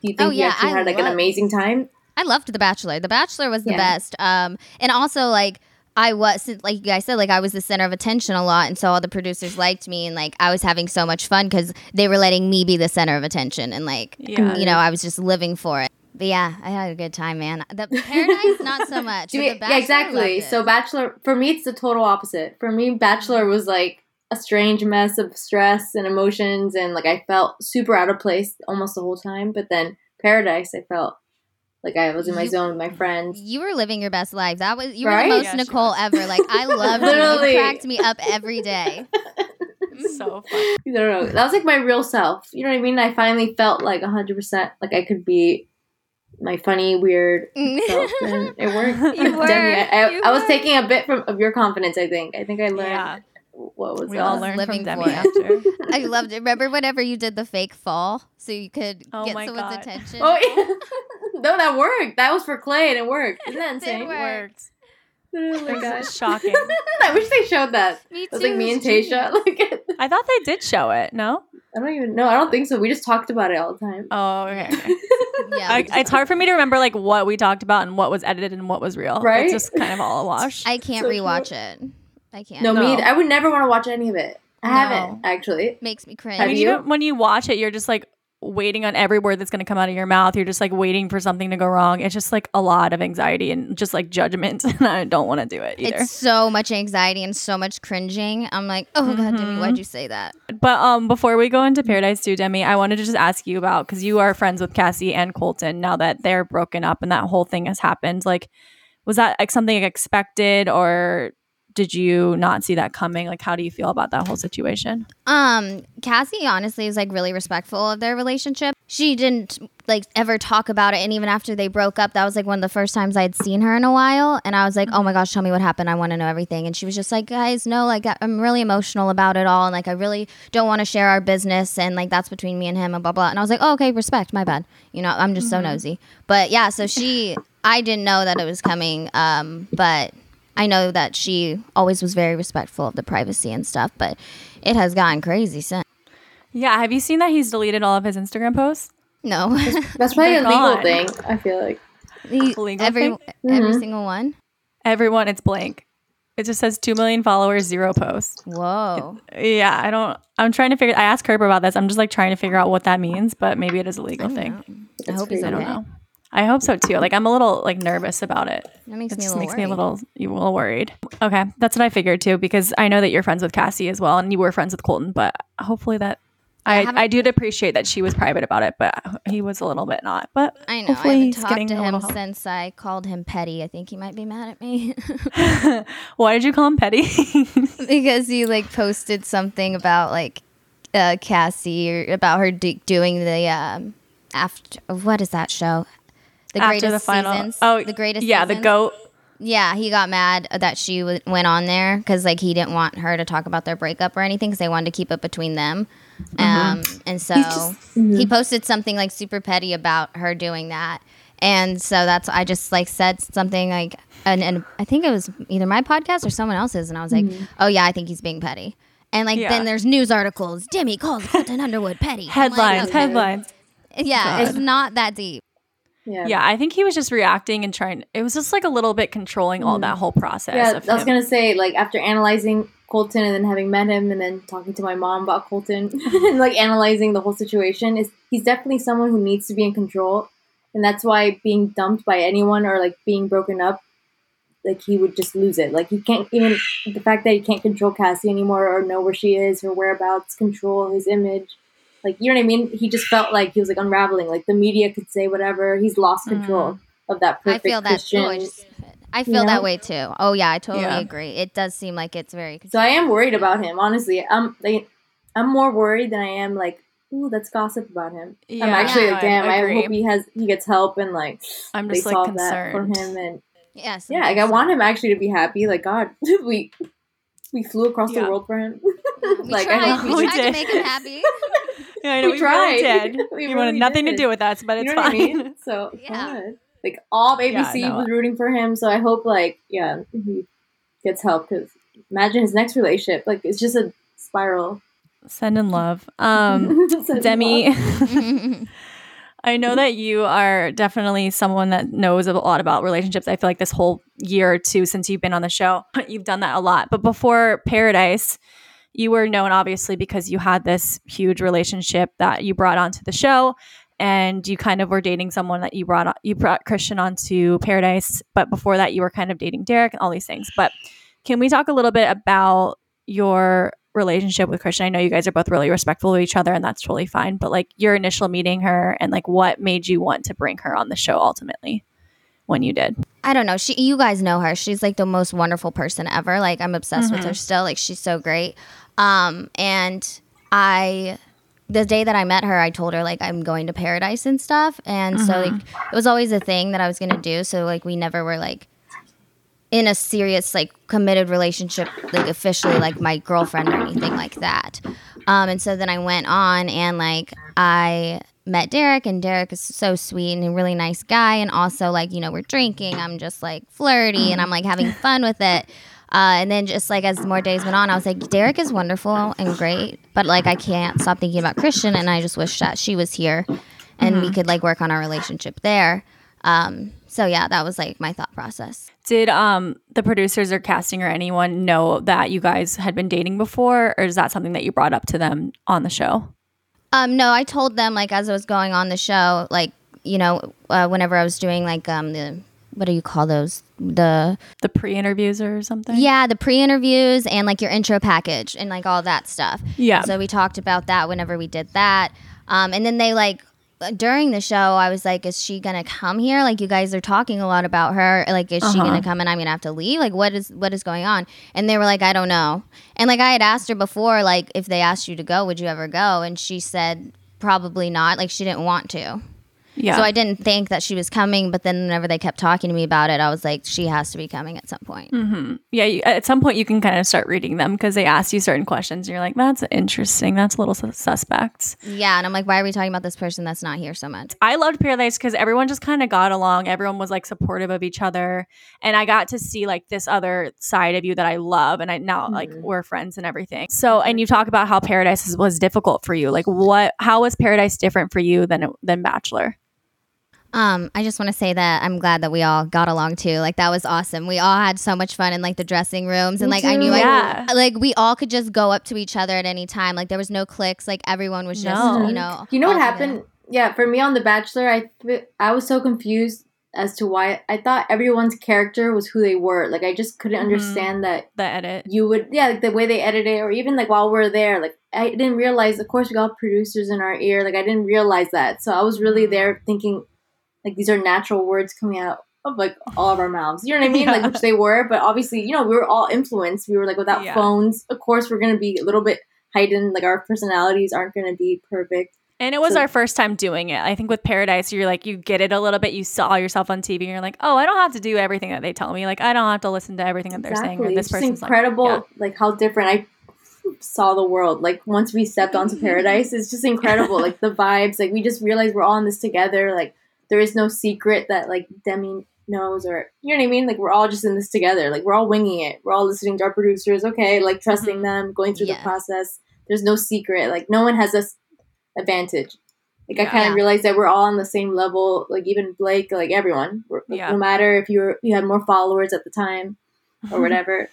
do you think Oh, you yeah, actually I had like an amazing time? I loved The Bachelor. The Bachelor was the Yeah. best. Um, and also like I was like you guys said, like I was the center of attention a lot, and so all the producers liked me, and like I was having so much fun because they were letting me be the center of attention, and like Yeah. you know I was just living for it. But yeah, I had a good time, man. The Paradise, not so much. Do The yeah, exactly. So Bachelor for me, it's the total opposite. For me, Bachelor was like a strange mess of stress and emotions, and like I felt super out of place almost the whole time. But then Paradise, I felt like I was in my You- zone with my friends. You were living your best life. That was you were the most Yeah, Nicole was. ever. Like I loved you. Literally. You cracked me up every day. so fun. I don't know. That was like my real self. You know what I mean? I finally felt like 100% like I could be my funny, weird self. And it worked. You were. Demi, I, I, You I was taking a bit from of your confidence, I think. I think I learned Yeah. What was We up. all learned living from Demi it. after. I loved it. Remember whenever you did the fake fall so you could Oh get my someone's God. attention? Oh, yeah. no, that worked. That was for Clay and it worked. Isn't that It did insane? work. Worked. Oh my gosh. Shocking. I wish they showed that. Me too. It was like me and it's Tayshia. Like, I thought they did show it. No. I don't even know. I don't think so. We just talked about it all the time. Oh, okay. okay. Yeah, I, it's hard for me to remember like what we talked about and what was edited and what was real. Right? It's just kind of all a wash. I can't So rewatch it. I can't. no, No. me. either. I would never want to watch any of it. I No. haven't actually. makes me cringe. I Have mean, you? even when you watch it, you're just like waiting on every word that's going to come out of your mouth. You're just like waiting for something to go wrong. It's just like a lot of anxiety and just like judgment. And I don't want to do it either. It's so much anxiety and so much cringing. I'm like, oh god, Demi, Mhm. why'd you say that? But um, before we go into Paradise 2, Demi, I wanted to just ask you about because you are friends with Cassie and Colton now that they're broken up and that whole thing has happened. Like, was that like something expected or did you not see that coming? Like, how do you feel about that whole situation? Um, Cassie honestly is like really respectful of their relationship. She didn't like ever talk about it, and even after they broke up, that was like one of the first times I'd seen her in a while. And I was like, "Oh my gosh, tell me what happened. I want to know everything." And she was just like, "Guys, no, like I- I'm really emotional about it all, and like I really don't want to share our business, and like that's between me and him, and blah blah." And I was like, "Oh, okay, respect. My bad. You know, I'm just so nosy." But yeah, so she, I didn't know that it was coming, um, but. I know that she always was very respectful of the privacy and stuff, but it has gotten crazy since. Yeah. Have you seen that he's deleted all of his Instagram posts? No, That's probably a legal gone. thing. I feel like. He- Legal every thing? every Mhm. single one. Everyone, it's blank. It just says 2 million followers, zero posts. Whoa. Yeah, I don't. I'm trying to figure. I asked Kerber about this. I'm just like trying to figure out what that means, but maybe it is a legal thing. I hope he's okay. I don't know. I hope so too. Like I'm a little like nervous about it. That makes It me a just little makes me a little you a little worried. Okay, that's what I figured too because I know that you're friends with Cassie as well, and you were friends with Colton. But hopefully that I I I do appreciate that she was private about it, but he was a little bit not. But I know. I haven't he's talked getting to him since I called him petty. I think he might be mad at me Why did you call him petty? because he like posted something about like uh, Cassie or about her do- doing the um, after what is that show? The After greatest the final, seasons. oh the greatest. yeah, the goat. Yeah, he got mad that she w- went on there because like he didn't want her to talk about their breakup or anything because they wanted to keep it between them. Uh-huh. Um, and so he mm-hmm. posted something like super petty about her doing that. And so that's I just like said something like and, and I think it was either my podcast or someone else's and I was like, mm-hmm. "Oh yeah, I think he's being petty." And like Yeah. then there's news articles, Demi calls Colton Underwood petty. I'm like, Headlines, okay. headlines. Yeah, it's not that deep. Yeah. Yeah, I think he was just reacting and trying. It was just like a little bit controlling all that whole process. Mm. Yeah, of I was him. gonna say like after analyzing Colton and then having met him and then talking to my mom about Colton and like analyzing the whole situation is he's definitely someone who needs to be in control, and that's why being dumped by anyone or like being broken up, like he would just lose it. Like he can't even the fact that he can't control Cassie anymore or know where she is, or whereabouts, control his image. Like you know what I mean? He just felt like he was like unraveling. Like the media could say whatever. He's lost mm. control of that perfect I feel that Christian. too. I, just, I feel you know? that way too. Oh yeah, I totally Yeah. agree. It does seem like it's very. So I am worried about him. Honestly, I'm like, I'm more worried than I am like, ooh, let's gossip about him. I'm actually no, like, damn, I, agree. hope he has he gets help and like I'm they just like solve that for him. And Yes. yeah, like I want him actually to be happy. Like God, we we flew across Yeah. the world for him. We like I tried. hope We, he- We tried to make him happy. Yeah, I know We we, really tried. did. We you wanted really nothing to do with us, but you it's know what I fine. mean? So Yeah. God. like all of Yeah, ABC no. was rooting for him. So I hope like yeah he gets help because imagine his next relationship. Like it's just a spiral. Send in love. Um, So Demi, Mhm. I know that you are definitely someone that knows a lot about relationships. I feel like this whole year or two since you've been on the show, you've done that a lot. But before Paradise, you were known obviously because you had this huge relationship that you brought onto the show and you kind of were dating someone that you brought you brought Kristian onto Paradise, but before that you were kind of dating Derek and all these things. But can we talk a little bit about your relationship with Kristian? I know you guys are both really respectful of each other and that's totally fine, but like your initial meeting her and like what made you want to bring her on the show ultimately when you did? I don't know. She, you guys know her. She's like the most wonderful person ever. Like I'm obsessed with her still. Like she's so great. Um, and I, the day that I met her, I told her like I'm going to paradise and stuff. And so like it was always a thing that I was gonna do. So like we never were like in a serious like committed relationship, like officially like my girlfriend or anything like that. Um, and so then I went on and like I met Derek, and Derek is so sweet and a really nice guy. And also, like, you know, we're drinking. I'm just like flirty and I'm like having fun with it. Uh, and then just like as more days went on, I was like, Derek is wonderful and great, but like I can't stop thinking about Kristian. And I just wish that she was here and we could like work on our relationship there. Um, so yeah, that was like my thought process. Did um the producers or casting or anyone know that you guys had been dating before or is that something that you brought up to them on the show? Um, no, I told them like as I was going on the show, like you know, uh, whenever I was doing like um the what do you call those the The pre-interviews or something? yeah the pre-interviews and like your intro package and like all that stuff. Yeah. So we talked about that whenever we did that, um, and then they like during the show I was like, is she gonna come here? Like you guys are talking a lot about her. Like is she Uh-huh. gonna come and I'm gonna have to leave? Like what is what is going on? And they were like, I don't know. And like I had asked her before, like if they asked you to go, would you ever go? And she said probably not. Like she didn't want to. Yeah. So I didn't think that she was coming, but then whenever they kept talking to me about it, I was like, she has to be coming at some point. Mm-hmm. yeah, you, at some point you can kind of start reading them because they ask you certain questions and you're like, that's interesting. That's a little sus- suspect. Yeah, and I'm like, why are we talking about this person that's not here so much? I loved Paradise because everyone just kind of got along. Everyone was like supportive of each other. And I got to see like this other side of you that I love. And I now like mm-hmm. we're friends and everything. So, mm-hmm. and you talk about how Paradise was difficult for you. Like, what, how was Paradise different for you than, than Bachelor? Um, I just want to say that I'm glad that we all got along too. Like that was awesome. We all had so much fun in like the dressing rooms, and like I knew. Yeah. I like we all could just go up to each other at any time. Like there was no clicks. Like everyone was just No. you know. You know what all together. happened? Yeah, for me on The Bachelor, I th- I was so confused as to why I thought everyone's character was who they were. Like I just couldn't Mhm. understand that The edit. you would yeah like the way they edit it or even like while we're there like i didn't realize of course we got producers in our ear like i didn't realize that so i was really Mhm. there thinking like these are natural words coming out of like all of our mouths you know what i mean Yeah. like which they were but obviously you know we were all influenced we were like without Yeah. phones of course we're gonna be a little bit heightened like our personalities aren't gonna be perfect And it was So- our first time doing it. I think with Paradise, you're like, you get it a little bit. You saw yourself on TV and you're like, oh, I don't have to do everything that they tell me. Like, I don't have to listen to everything that they're saying. Exactly. this It's person's incredible like, like how different I saw the world. Like once we stepped onto paradise, it's just incredible. like the vibes, like we just realized we're all in this together. Like there is no secret that like Demi knows or you know what I mean? Like we're all just in this together. Like we're all winging it. We're all listening to our producers, okay, like trusting Mhm. them, going through Yeah. the process. There's no secret. Like no one has this advantage. Like I kind of realized that we're all on the same level. Like even Blake, like everyone. Like, Yeah. No matter if you were you had more followers at the time or whatever.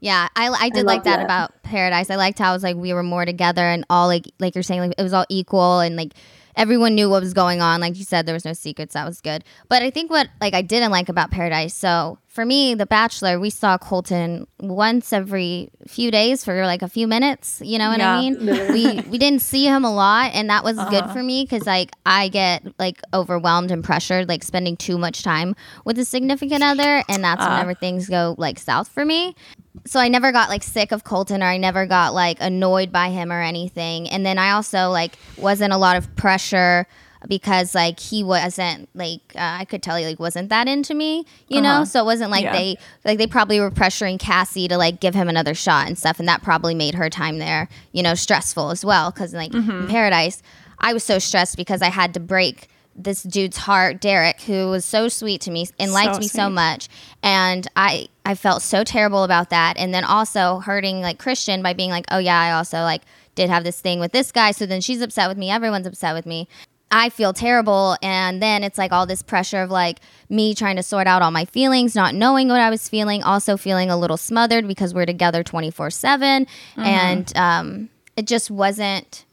Yeah, I, I did love like that, that. about Paradise. I liked how it was like we were more together and all like like you're saying like it was all equal and like everyone knew what was going on. Like you said, there was no secrets. That was good. But I think what like I didn't like about Paradise. So for me, The Bachelor, we saw Colton once every few days for like a few minutes. You know what Yeah. I mean? We we didn't see him a lot and that was good Uh-huh. for me because like i get like overwhelmed and pressured like spending too much time with a significant other and that's Uh. whenever things go like south for me so i never got like sick of colton or i never got like annoyed by him or anything and then i also like wasn't a lot of pressure because like he wasn't like uh, I could tell you like wasn't that into me, you know. Uh-huh. So it wasn't like Yeah. they like they probably were pressuring Cassie to like give him another shot and stuff, and that probably made her time there, you know, stressful as well. Because like in Paradise, I was so stressed because I had to break this dude's heart, Derek, who was so sweet to me and liked So me so much, and I I felt so terrible about that, and then also hurting like Kristian by being like, oh yeah, I also like did have this thing with this guy, so then she's upset with me, everyone's upset with me. I feel terrible. And then it's like all this pressure of like me trying to sort out all my feelings, not knowing what I was feeling, also feeling a little smothered because we're together 24 7. And um, it just wasn't,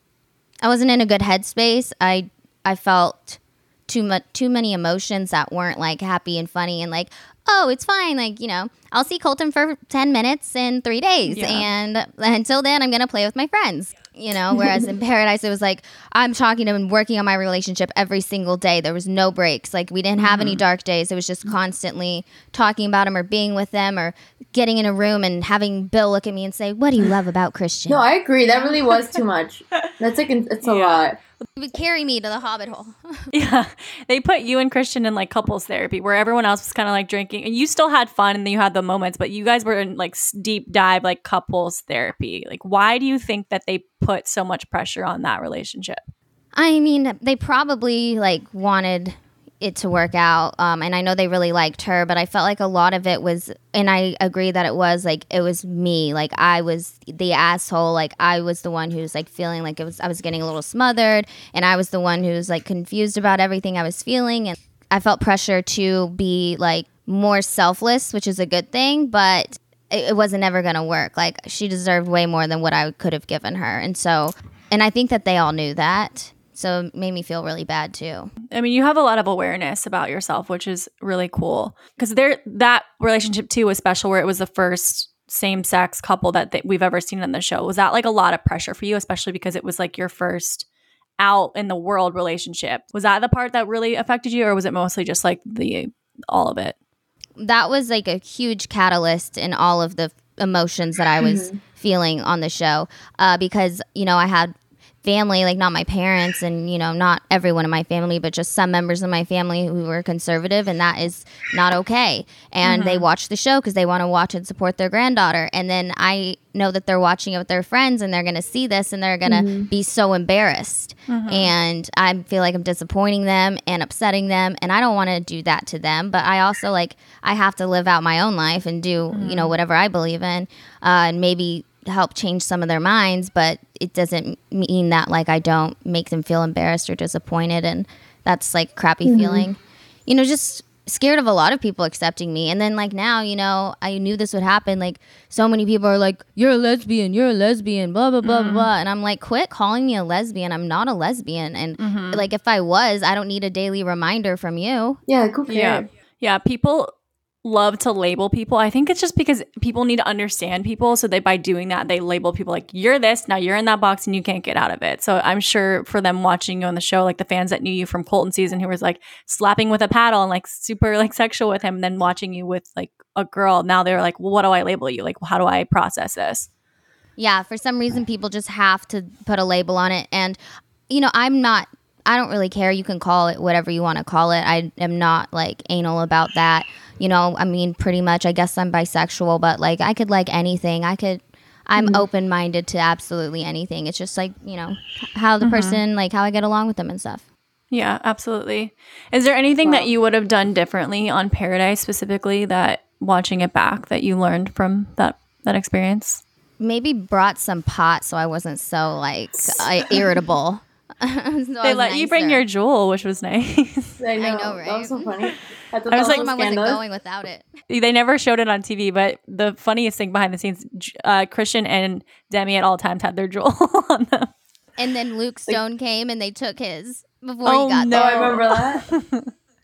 I wasn't in a good headspace. I, I felt too much, too many emotions that weren't like happy and funny and like, oh, it's fine. Like, you know, I'll see Colton for 10 minutes in three days. Yeah. And until then, I'm going to play with my friends. You know, whereas in Paradise, it was like I'm talking to him and working on my relationship every single day. There was no breaks. Like we didn't have any mm-hmm. dark days. It was just constantly talking about him or being with them or getting in a room and having Bill look at me and say, "What do you love about Kristian?" No, I agree. That really was too much. That's like it's a Yeah. lot. He would carry me to the Hobbit hole. Yeah, they put you and Kristian in like couples therapy where everyone else was kind of like drinking, and you still had fun and then you had the moments, but you guys were in like deep dive like couples therapy. Like, why do you think that they put so much pressure on that relationship? I mean, they probably like wanted it to work out. Um, and I know they really liked her, but I felt like a lot of it was, and I agree that it was like it was me. Like I was the asshole. Like I was the one who was like feeling like it was. I was getting a little smothered, and I was the one who was like confused about everything I was feeling, and I felt pressure to be like more selfless, which is a good thing, but. It it wasn't ever going to work. Like, she deserved way more than what I could have given her. And so, and I think that they all knew that. So it made me feel really bad too. I mean, you have a lot of awareness about yourself, which is really cool. Because there, that relationship too was special, where it was the first same-sex couple that, that we've ever seen on the show. Was that like a lot of pressure for you, especially because it was like your first out in the world relationship? Was that the part that really affected you, or was it mostly just like the all of it? That was like a huge catalyst in all of the emotions that I was feeling on the show uh, because, you know, I had family, like not my parents and, you know, not everyone in my family, but just some members of my family who were conservative, and that is not okay. And they mm-hmm. watch the show because they want to watch and support their granddaughter. And then I know that they're watching it with their friends and they're going to see this and they're going to mm-hmm. be so embarrassed. Mm-hmm. And I feel like I'm disappointing them and upsetting them. And I don't want to do that to them. But I also like, I have to live out my own life and do, you know, whatever I believe in uh, and maybe help change some of their minds. But it doesn't mean that like I don't make them feel embarrassed or disappointed. And that's like crappy Mhm. feeling. You know, just scared of a lot of people accepting me. And then like now, you know, I knew this would happen. Like so many people are like, "You're a lesbian. You're a lesbian." Blah blah blah blah, blah. And I'm like, "Quit calling me a lesbian. I'm not a lesbian." And Mhm. like if I was, I don't need a daily reminder from you. Yeah, like, who cares? Yeah. Yeah, people love to label people. I think it's just because people need to understand people. So they by doing that, they label people like you're this, now you're in that box and you can't get out of it. So I'm sure for them watching you on the show, like the fans that knew you from Colton season who was like slapping with a paddle and like super like sexual with him, then watching you with like a girl, now they're like, Well, what do I label you? Like how do I process this? Yeah, for some reason people just have to put a label on it and you know, I'm not I don't really care. You can call it whatever you want to call it. I am not like anal about that. You know, I mean pretty much I guess I'm bisexual, but like I could like anything. I could I'm Mhm. open-minded to absolutely anything. It's just like, you know, how the Mhm. person like how I get along with them and stuff. Yeah, absolutely. Is there anything Wow. that you would have done differently on Paradise specifically that watching it back that you learned from that that experience? Maybe brought some pot so I wasn't so like uh, irritable. So they was let you bring nicer. your jewel, which was nice. I know, know, That was so funny. I, I was like- I wasn't going without it. they never showed it on TV, but the funniest thing behind the scenes, uh, Christian and Demi at all times had their jewel on them. And then Luke Stone came and they took his before Oh, he got No, there. No, I remember that. That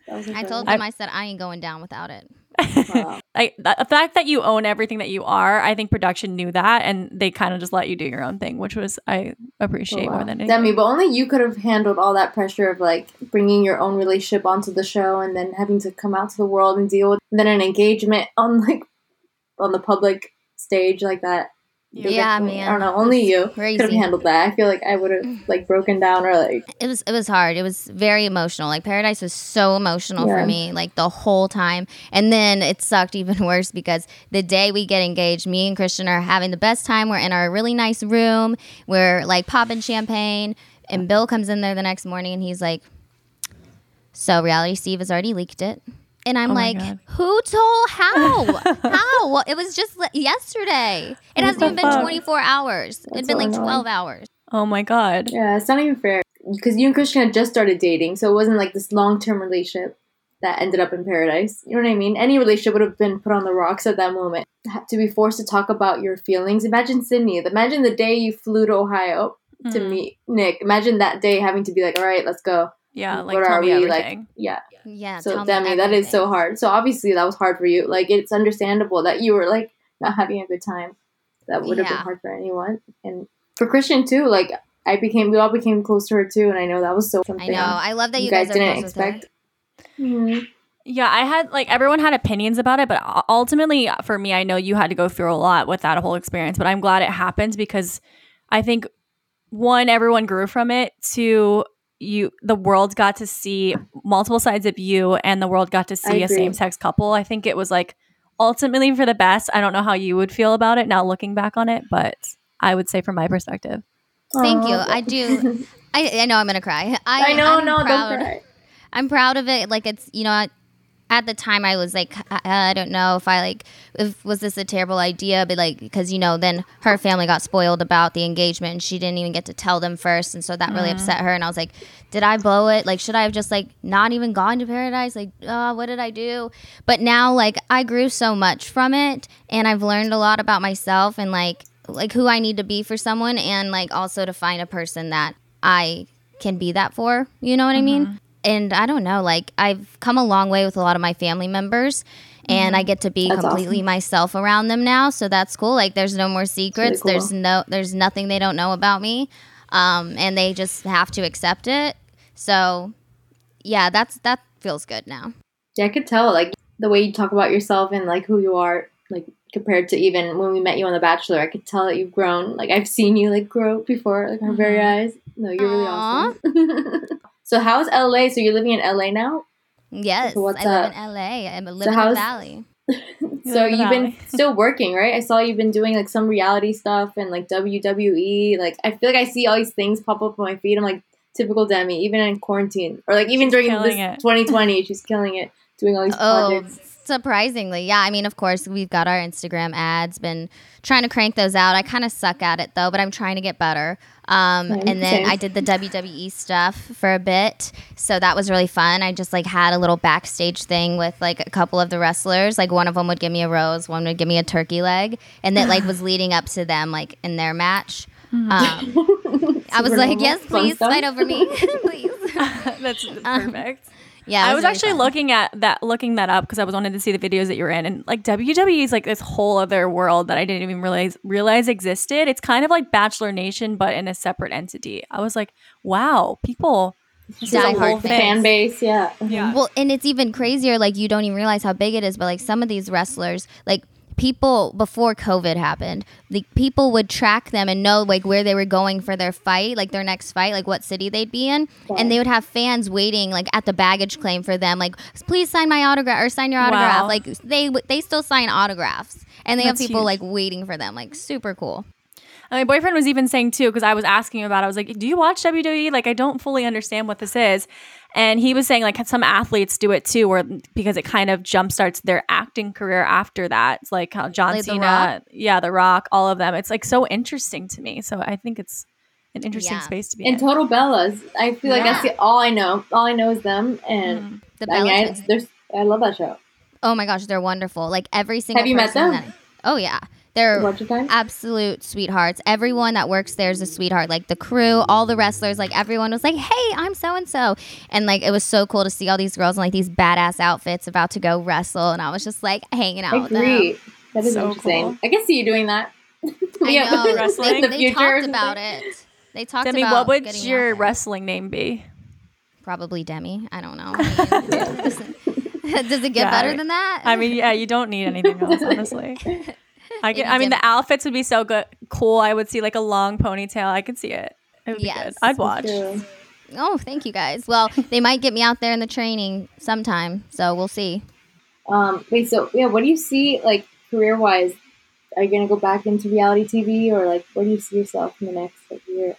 I told incredible. him, I said, I ain't going down without it. Wow. I, the the fact that you own everything that you are, I think production knew that, and they kind of just let you do your own thing, which was I appreciate Oh, wow. more than anything. Demi, but only you could have handled all that pressure of like bringing your own relationship onto the show and then having to come out to the world and deal with and then an engagement on like on the public stage like that. Yeah. Yeah, Definitely- man. I don't know. Only you could have handled that. I feel like I would have mm. like broken down or like It was it was hard. It was very emotional. Like Paradise was so emotional Yeah. for me, like the whole time. And then it sucked even worse because the day we get engaged, me and Kristian are having the best time. We're in our really nice room. We're like popping champagne, and Bill comes in there the next morning and he's like, "So Reality Steve has already leaked it." And I'm Oh like, who told? How? how? Well, it was just yesterday. It What hasn't the even been 24 hours. That's it's been so like annoying. 12 hours. oh my god. yeah, it's not even fair because you and Kristian had just started dating, so it wasn't like this long term relationship that ended up in paradise. You know what I mean? Any relationship would have been put on the rocks at that moment. To be forced to talk about your feelings. Imagine Sydney. Imagine the day you flew to Ohio to Mhm. meet Nick. Imagine that day having to be like, all right, let's go. Yeah, like what tell are me we like? everything. Yeah. Yeah. so tell me Demi, that is so hard. So obviously that was hard for you. Like it's understandable that you were like not having a good time. That would have been hard for anyone, and for Kristian too. Like I became, we all became close to her too, and I know that was so something I know. I love that you, you guys are didn't close with her. expect. Mhm. Yeah, I had like everyone had opinions about it, but ultimately for me, I know you had to go through a lot with that whole experience, but I'm glad it happened because I think one, everyone grew from it. Two, you the world got to see multiple sides of you and the world got to see a same sex couple. I think it was like ultimately for the best. I don't know how you would feel about it now looking back on it, but I would say from my perspective. Thank you. I do- I, I know I'm gonna cry. I, I know, I'm no, proud. don't cry. I'm proud of it. Like it's you know, at, the time I was like, I, I don't know if I like, if was this a terrible idea? But like, because you know, then her family got spoiled about the engagement, and she didn't even get to tell them first, and so that really upset her. And I was like, did I blow it? Like, should I have just like not even gone to paradise? Like, uh, what did I do? But now, like, I grew so much from it, and I've learned a lot about myself and like, like who I need to be for someone, and like also to find a person that I can be that for. You know what I mean? And I don't know, like I've come a long way with a lot of my family members. And I get to be That's completely awesome. myself around them now, so that's cool. Like, there's no more secrets. cool. There's no, there's nothing they don't know about me, um, and they just have to accept it. So, yeah, that's that feels good now. Yeah, I could tell like the way you talk about yourself and like who you are, like compared to even when we met you on The Bachelor. I could tell that you've grown. Like I've seen you like grow before, like our very eyes. No, you're really Aw. awesome. so how's LA? So you're living in LA now? Yes, So what's I live in LA. I'm living in the valley. so you've been still working, right? I saw you've been doing like some reality stuff and like WWE. Like I feel like I see all these things pop up on my feed. I'm like typical Demi, even in quarantine or like even during killing this it. 2020, she's killing it, doing all these Oh, projects. Surprisingly, yeah. I mean, of course, we've got our Instagram ads. Been trying to crank those out. I kind of suck at it though, but I'm trying to get better. Um, Same, and then. I did the WWE stuff for a bit, so that was really fun. I just like had a little backstage thing with like a couple of the wrestlers. Like one of them would give me a rose, one would give me a turkey leg, and that like was leading up to them like in their match. Um, I was like, yes, please fight over me, please. That's Um, perfect. Yeah, I was really actually fun. looking at that, looking that up because I was wanting to see the videos that you were in, and like WWE is like this whole other world that I didn't even realize realize existed. It's kind of like Bachelor Nation, but in a separate entity. I was like, wow, people, this is a Die whole hard fan base, yeah. Yeah. Well, and it's even crazier. Like you don't even realize how big it is. But like some of these wrestlers, like people before COVID happened, the people would track them and know like where they were going for their fight, like their next fight, like what city they'd be in, and they would have fans waiting like at the baggage claim for them, like please sign my autograph or sign your autograph. Wow. Like they they still sign autographs, and they That's have people huge. like waiting for them, like super cool. And my boyfriend was even saying too, because I was asking about. it, I was like, "Do you watch WWE? Like, I don't fully understand what this is." And he was saying like some athletes do it too, or because it kind of jumpstarts their acting career after that. It's like how John Like Cena, Rock? yeah, The Rock, all of them. It's like so interesting to me. So I think it's an interesting Yeah. space to be And in. Total Bellas. I feel like that's Yeah. the, all I know. All I know is them, and Mhm. The I mean, Bella I, there's, I love that show. Oh my gosh, they're wonderful. Like every single. Have you met them? that- oh yeah, they're Watch your time. absolute sweethearts. Everyone that works there is a sweetheart. Like the crew, all the wrestlers, like everyone was like, "Hey, I'm so and so," and like it was so cool to see all these girls in like these badass outfits about to go wrestle, and I was just like hanging out I with them. agree. That is So interesting. cool. I can see you doing that. I Yeah, know. Wrestling. They, in the they future talked about it. They talked Demi, about what would your wrestling name be? Probably Demi. I don't know. I mean, does it get Yeah, better I- than that? I mean, yeah, you don't need anything else, honestly. I can, I mean, the outfits would be so good, cool. I would see like a long ponytail. I could see it. It would be Yes. good. I'd watch. Oh, thank you guys. Well, they might get me out there in the training sometime, so we'll see. Um, wait, so yeah, what do you see like career wise? Are you gonna go back into reality TV or like where do you see yourself in the next like year?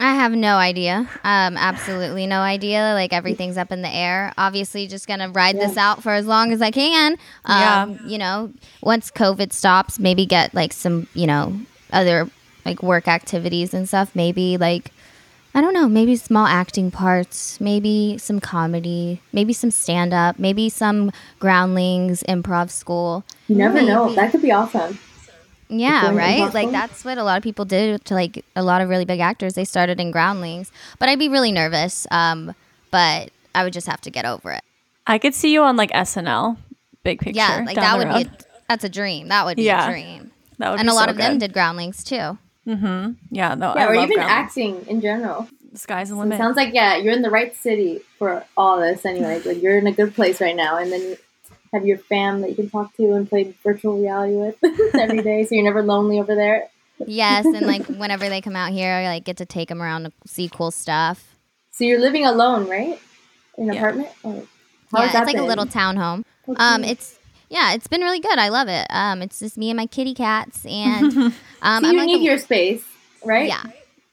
I have no idea. Um, absolutely no idea. Like everything's up in the air. Obviously, just gonna ride this out for as long as I can. Um, You know, once COVID stops, maybe get like some, you know, other like work activities and stuff. Maybe like I don't know. Maybe small acting parts. Maybe some comedy. Maybe some stand up. Maybe some groundlings improv school. You never know. That could be awesome. Yeah, right. Like that's what a lot of people did to like a lot of really big actors. They started in groundlings, but I'd be really nervous. Um, but I would just have to get over it. I could see you on like SNL, big picture. yeah, like that would road. be. A, that's a dream. That would be Yeah. a dream. That would And be a lot so of them did groundlings too. Mm-hmm. Yeah, no, Yeah, I or love even Groundlings. acting in general. The sky's the So it sounds like yeah, you're in the right city for all this. Anyways, like you're in a good place right now, and then you have your fam that you can talk to and play virtual reality with every day, so you're never lonely over there. Yes, and like whenever they come out here, I like get to take them around to see cool stuff. So you're living alone, right? In an Yeah. apartment. Or, yeah, it's like a little townhome. Oh, Um, it's yeah, it's been really good. I love it. Um, it's just me and my kitty cats, and um, so I'm you like need a- your space, right? yeah.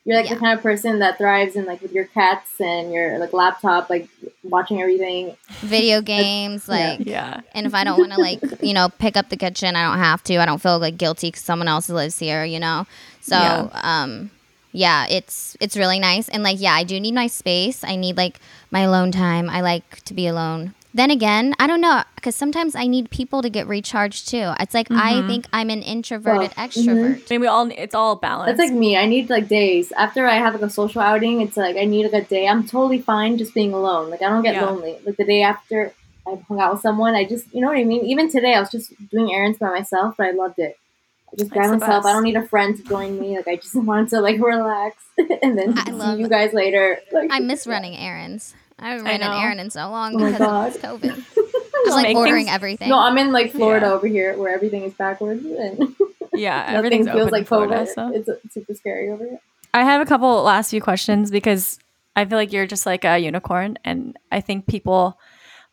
You're like Yeah. the kind of person that thrives in like with your cats and your like laptop, like watching everything. video games, Yeah. like yeah. And if I don't want to, like, you know, pick up the kitchen, I don't have to. I don't feel like guilty because someone else lives here, you know. So, Yeah. um, yeah, it's it's really nice. And like, yeah, I do need my space. I need like my alone time. I like to be alone. Then again, I don't know because sometimes I need people to get recharged too. It's like I mm-hmm. think I'm an introverted Well, mm-hmm. extrovert. I mean, we all. It's all balance. That's like me. I need like days after I have like a social outing. It's like I need like a day. I'm totally fine just being alone. Like I don't get Yeah. lonely. Like the day after I've hung out with someone, I just you know what I mean. Even today, I was just doing errands by myself, but I loved it. I just by That's the myself. I don't need a friend to join me. Like I just wanted to like relax and then I see love- you guys later. Like I miss running errands. I haven't I ran an errand in so long Oh my because God. of COVID. I'm Just like ordering things- everything. No, I'm in like Florida Yeah. over here where everything is backwards and yeah, everything feels like in Florida. COVID. So. It's, it's super scary over here. I have a couple last few questions because I feel like you're just like a unicorn, and I think people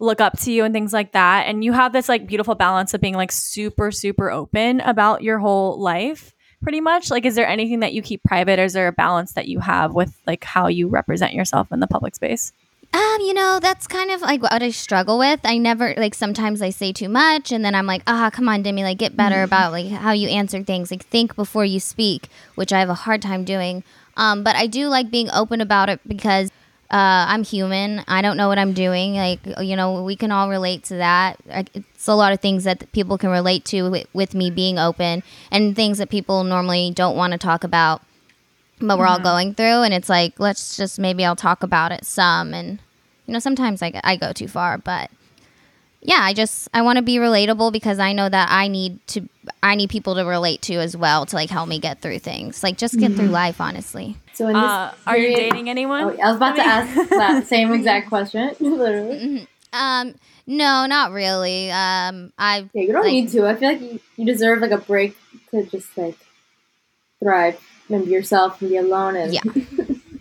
look up to you and things like that. And you have this like beautiful balance of being like super, super open about your whole life, pretty much. Like, is there anything that you keep private, or is there a balance that you have with like how you represent yourself in the public space? Um, you know, that's kind of like what I struggle with. I never like sometimes I say too much and then I'm like, ah, come on, Demi, like get better about like how you answer things. Like think before you speak, which I have a hard time doing. Um, but I do like being open about it because uh, I'm human. I don't know what I'm doing. Like, you know, we can all relate to that. It's a lot of things that people can relate to with, with me being open and things that people normally don't want to talk about but we're all going through and it's like let's just maybe i'll talk about it some and you know sometimes i, I go too far but yeah i just i want to be relatable because i know that i need to i need people to relate to as well to like help me get through things like just get through life honestly So in this Uh, are you dating anyone? Oh, I was about to ask that same exact question. Literally. um no not really um i Yeah, you don't Like- need to. I feel like you, you deserve like a break to just like thrive and be yourself and be alone and Yeah.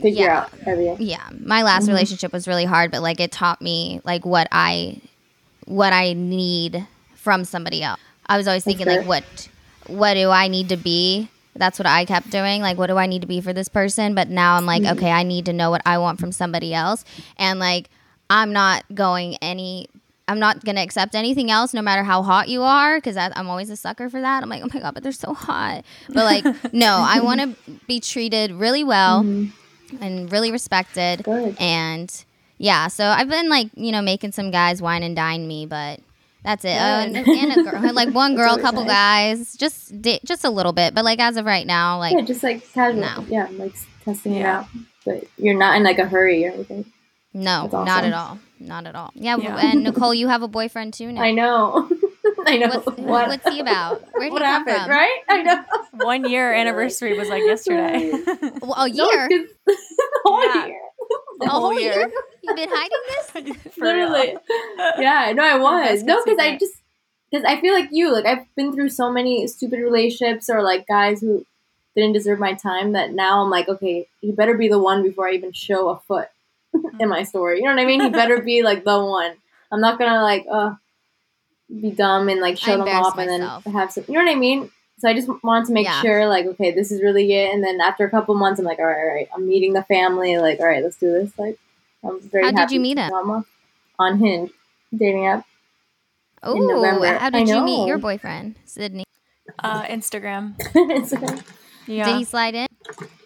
figure Yeah. out everything. yeah. My last mm-hmm. relationship was really hard but like it taught me like what i what i need from somebody else i was always thinking like what what do i need to be? That's what i kept doing like what do i need to be for this person? But now i'm like mm-hmm. okay i need to know what i want from somebody else. And like i'm not going any i'm not gonna accept anything else no matter how hot you are because i'm always a sucker for that i'm like oh my god but they're so hot but like no i want to be treated really well mm-hmm. and really respected Good. and yeah, so I've been like, you know, making some guys wine and dine me, but that's it. Oh, and, and a girl, like one girl, couple nice. guys, just just a little bit. But like as of right now, like yeah, just like casual. no. Yeah, like testing it out. But you're not in like a hurry or anything. No, That's not at all, not at all. Yeah, Yeah. and Nicole, you have a boyfriend too now. I know. I know. What's, what what's he about? Where'd what he come happened, from? right? I know. One year anniversary was like yesterday. Well, a No, year, 'cause- the whole Yeah. year. a whole year. You've been hiding this? Literally. yeah, no, I was. No, because I just because I feel like you. Like I've been through so many stupid relationships or like guys who didn't deserve my time that now I'm like, okay, he better be the one before I even show a foot in my story. You know what I mean? He better be like the one. I'm not gonna like uh be dumb and like show them embarrass off and then have some. You know what I mean? So I just wanted to make Yeah. sure, like, okay, this is really it. And then after a couple months, I'm like, all right, all right, I'm meeting the family. Like, all right, let's do this. Like, I'm very. How did you meet him? Mama. On Hinge, dating app. Oh, how did you meet your boyfriend, Sydney? Uh, Instagram. Instagram. Yeah, Did he slide in?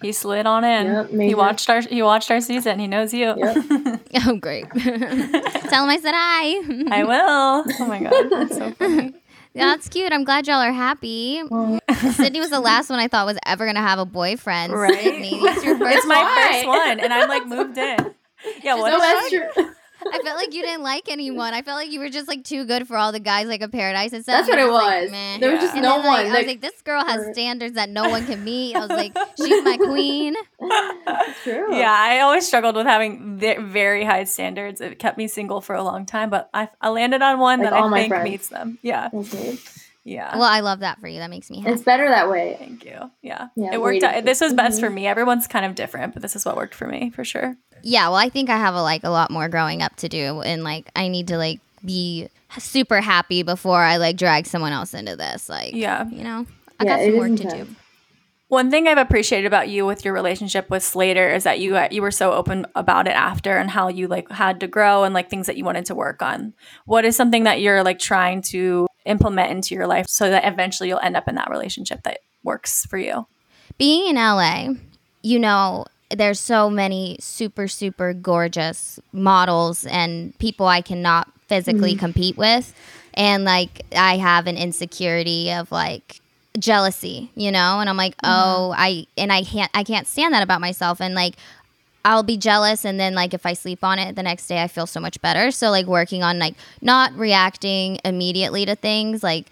He slid on in. Yep, he watched our he watched our season. He knows you. Yep. Oh, great. Tell him I said hi. I will. Oh my god, that's so funny. Yeah, that's cute. I'm glad y'all are happy. Well, Sydney was the last one I thought was ever gonna have a boyfriend. Right? Sydney, it's your first It's my Why? first one, and I'm like moved in. Yeah, what no, that's true. I felt like you didn't like anyone. I felt like you were just like too good for all the guys like a paradise and stuff. That's what were it just like, was. meh. There was just And no then, one. like, I was like, like, this girl has standards that no one can meet. I was like, she's my queen. true. Yeah, I always struggled with having ve- very high standards. It kept me single for a long time, but I, I landed on one Like that I think friends. meets them. Yeah, Okay. Yeah. Well, I love that for you. That makes me happy. It's better that way. Thank you. Yeah, Yeah, it worked out. This was best Mhm. for me. Everyone's kind of different, but this is what worked for me for sure. Yeah, well, I think I have a, like a lot more growing up to do, and like I need to like be super happy before I like drag someone else into this. Like, Yeah. you know, I Yeah, got some work to intense. do. One thing I've appreciated about you with your relationship with Slater is that you uh, you were so open about it after and how you like had to grow and like things that you wanted to work on. What is something that you're like trying to implement into your life so that eventually you'll end up in that relationship that works for you? Being in LA, you know, there's so many super super gorgeous models and people I cannot physically mm-hmm. compete with, and like I have an insecurity of like jealousy, you know, and I'm like, mm-hmm. oh, I and I can't I can't stand that about myself, and like I'll be jealous and then like if I sleep on it the next day I feel so much better. So like working on like not reacting immediately to things like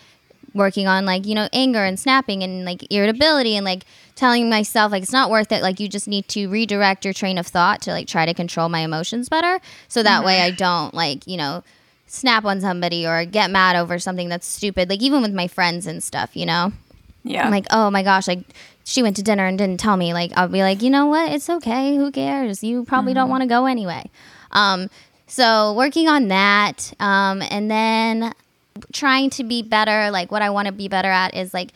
working on like you know anger and snapping and like irritability and like telling myself like it's not worth it like you just need to redirect your train of thought to like try to control my emotions better so that way mm-hmm. I don't like you know snap on somebody or get mad over something that's stupid like even with my friends and stuff you know Yeah. I'm like, oh my gosh, like she went to dinner and didn't tell me. Like I'll be like, you know what? It's okay. Who cares? You probably don't want to go anyway. Um, so working on that, um, and then trying to be better. Like what I want to be better at is like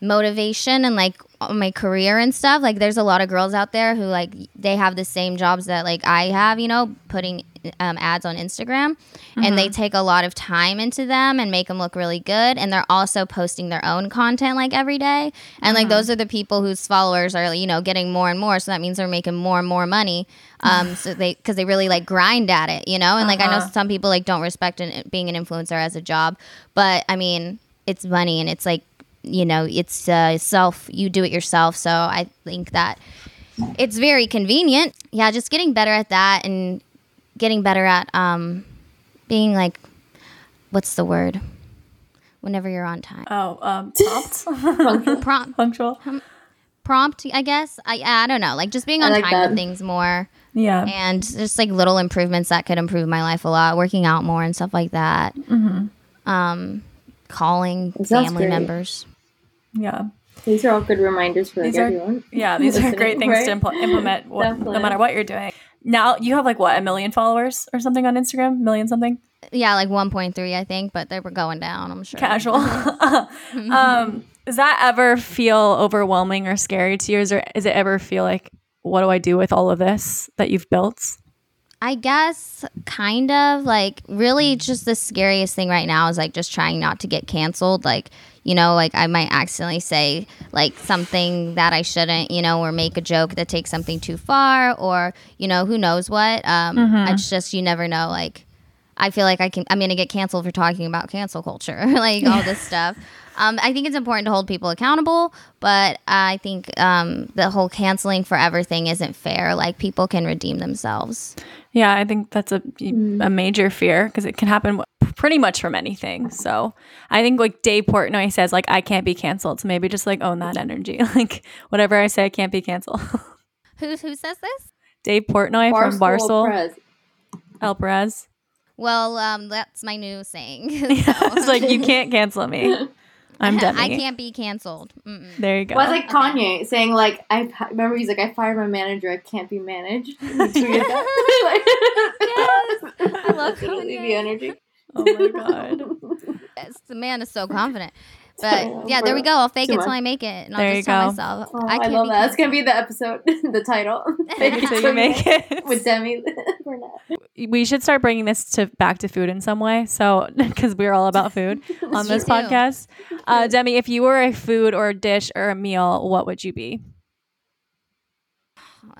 motivation and like my career and stuff. Like there's a lot of girls out there who like they have the same jobs that like I have. You know, putting um, ads on Instagram, and they take a lot of time into them and make them look really good. And they're also posting their own content like every day. And like those are the people whose followers are you know getting more and more. So that means they're making more and more money. Um, so they because they really like grind at it, you know. And like I know some people like don't respect an, being an influencer as a job, but I mean it's money and it's like you know it's uh, self you do it yourself. So I think that it's very convenient. Yeah, just getting better at that and getting better at um, being like, what's the word? Whenever you're on time, Oh, um, prompt, prompt, punctual. prompt. I guess. I I don't know. Like just being on like time that. with things more, Yeah. and just like little improvements that could improve my life a lot. Working out more and stuff like that. Mm-hmm. Um, calling family great. members. Yeah. These are all good reminders for like These are- everyone. Yeah, these are great things right? to impl- implement what, no matter what you're doing. Now you have like what a million followers or something on Instagram, million something Yeah, like 1.3, I think, but they were going down. I'm sure. casual. um, does that ever feel overwhelming or scary to you? Or Is there, does it ever feel like what do I do with all of this that you've built? I guess kind of like really just the scariest thing right now is like just trying not to get canceled. Like, you know, like I might accidentally say like something that I shouldn't, you know, or make a joke that takes something too far or, you know, who knows what. Um, It's just, you never know. Like, I feel like I can, I'm to get canceled for talking about cancel culture, like all this stuff. Um, I think it's important to hold people accountable, but I think um, the whole canceling forever thing isn't fair. Like, people can redeem themselves. Yeah, I think that's a a major fear because it can happen pretty much from anything. So I think like Dave Portnoy says like I can't be canceled. So maybe just like own that energy. Like whatever I say, I can't be canceled. Who, who says this? Dave Portnoy from Barstool, Press. El Perez. Well, um, that's my new saying. it's like you can't cancel me. I'm done. I can't be canceled. Mm-mm. There you go. Well, it's like Kanye saying like I remember he's like I fired my manager. I can't be managed. He tweeted that. Yes, I love Kanye. the energy. oh my god. Yes, the man is so confident. But yeah, there we go. I'll fake too it till. I make it, and There I'll you just tell go. myself Oh, I I, can't love that. That's gonna be the episode, the title. Fake it till you make it. with Demi Burnett. we should start bringing this to back to food in some way. So, because we're all about food on this podcast. Uh, Demi, if you were a food or a dish or a meal, what would you be?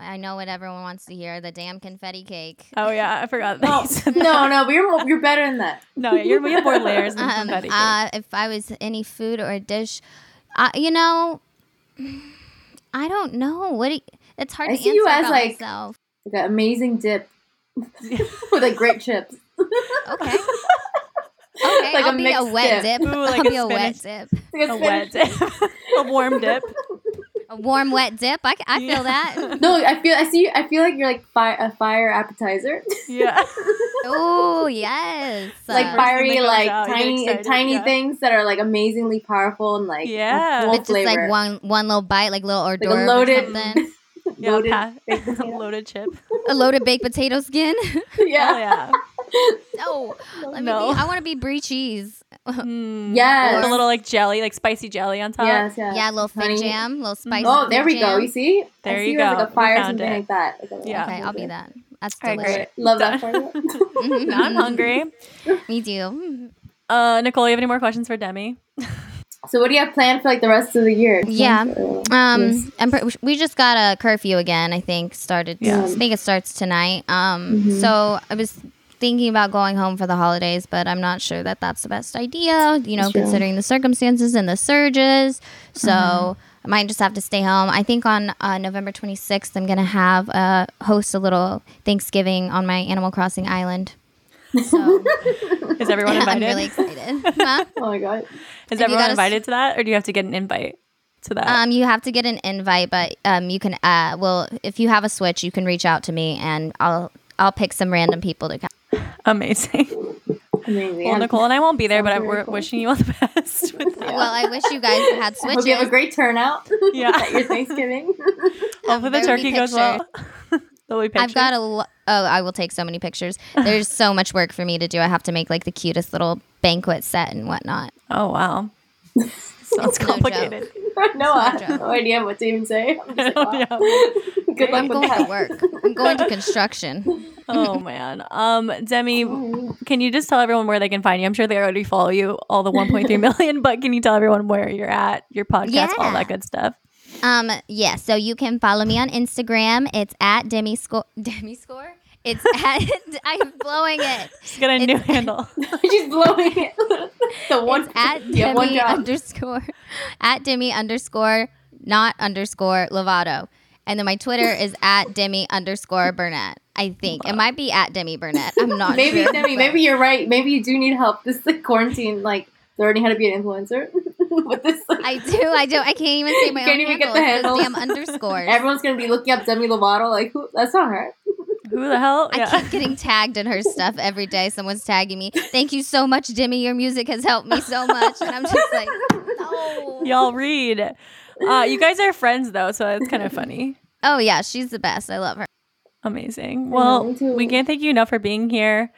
I know what everyone wants to hear: the damn confetti cake. Oh yeah, I forgot. that No, no, no, but you're you're better than that. no, you're we have more layers than Um, confetti. cake. uh, if I was any food or a dish, uh, you know, I don't know. What do you- it's hard I to see answer you as, about like- myself. Like an amazing dip with like great chips. Okay. Okay, Like a I'll be a wet dip. dip. Ooh, like I'll a be a wet spinach- dip. Like a wet dip, a warm dip. A warm wet dip. I, I feel Yeah. that. No, I feel I see. I feel like you're like fire, a fire appetizer, Yeah, Oh yes. like Uh, fiery, like out, tiny, excited, tiny yeah. things that are like amazingly powerful and like Yeah. full It's just like one one little bite, like little hors a d'oeuvre loaded- or something. yeah, Loaded pa- baked loaded chip. a loaded baked potato skin. yeah. Oh yeah. no, let No. me be, I want to be brie cheese. Mm. Yes. With a little like jelly, like spicy jelly on top. Yes, yes. Yeah, a little fig Honey. jam, little spicy. Oh, there we go. You see? There I you see as, go. Like a fire, something it. like that. Like Yeah. Okay, I'll be that. That's All right, delicious. great. Love that Done. for you. Now I'm hungry. Me too. Uh, Nicole, you have any more questions for Demi? So, what do you have planned for like the rest of the year? Yeah. Uh, Um, yes. I'm we just got a curfew again. I think started. Yeah. I think it starts tonight. Um, Mhm. so I was thinking about going home for the holidays, but I'm not sure that that's the best idea. You know, That's considering the circumstances and the surges. So Mm-hmm. I might just have to stay home. I think on uh, November 26th, I'm gonna have uh, host a little Thanksgiving on my Animal Crossing island. So Is everyone invited? I'm invited? really excited. Huh? Oh my god. Is you everyone gotta s- invited to that, or do you have to get an invite to that? Um, you have to get an invite, but um, you can. Uh, well, if you have a Switch, you can reach out to me, and I'll I'll pick some random people to come. Amazing. Amazing. Well, Nicole and I won't be there, but I, very we're cool. wishing you all the best. With that. Well, I wish you guys had Switches. hope you have a great turnout Yeah. at your Thanksgiving. Hopefully the turkey goes well. There'll be pictures. I've got a. Lo- oh, I will take so many pictures. There's so much work for me to do. I have to make like the cutest little banquet set and whatnot. Oh wow. Sounds complicated. no, I have no idea what to even say. I'm just like, Oh, wow. yeah. Good luck I'm with going that. to work. I'm going to construction. oh man. Um, Demi, can you just tell everyone where they can find you? I'm sure they already follow you, all the 1.3 million, but can you tell everyone where you're at, your podcast, all that good stuff? Um, yeah, so you can follow me on Instagram. It's at Demi Score. Demi Score. It's at. I'm blowing it. She's got a new handle. She's blowing it. the one It's at Yeah, one Demi underscore at Demi underscore not underscore Lovato. And then my Twitter is at Demi underscore Burnett. I think it might be at Demi Burnett. I'm not maybe sure. Demi, but- maybe you're right. Maybe you do need help. This like quarantine, like learning how to be an influencer. With this, like, I do. I do. I can't even say my Can't own even get handle. the It's those handle. damn underscores. everyone's gonna be looking up Demi Lovato. Like, who? That's not her. Who the hell? I keep getting tagged in her stuff every day. Someone's tagging me. Thank you so much, Demi. Your music has helped me so much. And I'm just like, no. Y'all read. Uh, you guys are friends though, so it's kind of funny. Oh yeah, she's the best. I love her. Amazing. Well, we can't thank you enough for being here.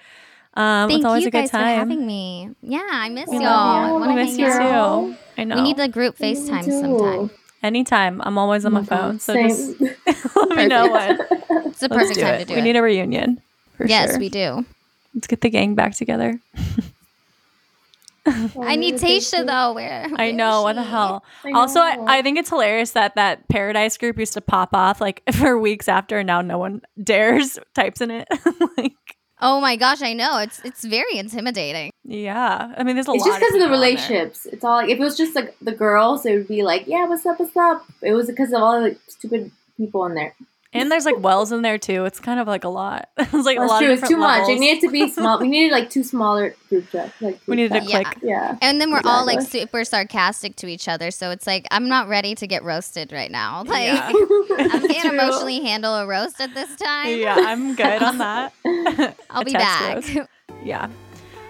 Um, Thank it's always you a good guys for having me. Yeah, I miss We y'all. love I you. wanna We miss you too. I know. We need a group FaceTime sometime. Anytime. I'm always on my phone. So just Same. let me know when. It's the perfect time it. to do we it. We need a reunion. For yes, sure. we do. Let's get the gang back together. I need Tayshia though. Where? I know what the hell. I Also, I. I think it's hilarious that that Paradise group used to pop off like for weeks after, and now no one dares types in it. like, Oh my gosh, I know. It's it's very intimidating. yeah, I mean, there's a It's lot. just because of the people on relationships. It's all like if it was just like the girls, it would be like, yeah, what's up, what's up. It was because of all the like, stupid people in there. And there's like wells in there too. It's kind of like a lot. it's like a That's lot true. of It's different too much. It levels. needed to be small. We needed like two smaller group chats. Like we needed to group Yeah. click. chats. Yeah. And then we're all like super sarcastic to each other. So it's like I'm not ready to get roasted right now. Like Yeah. I can't True. emotionally handle a roast at this time. Yeah, I'm good on that. I'll be back. roast. Yeah.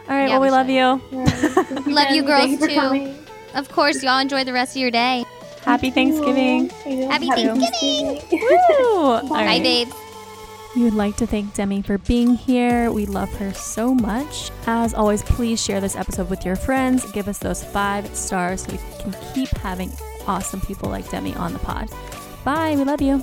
All right. Yeah, well, we we love you. Thank Love you girls Thank you for too. Of course, y'all enjoy the rest of your day. Happy Thanksgiving. Happy Thanksgiving. Woo! All Bye, right. babes. We would like to thank Demi for being here. We love her so much. As always, please share this episode with your friends. Give us those five stars so we can keep having awesome people like Demi on the pod. Bye. We love you.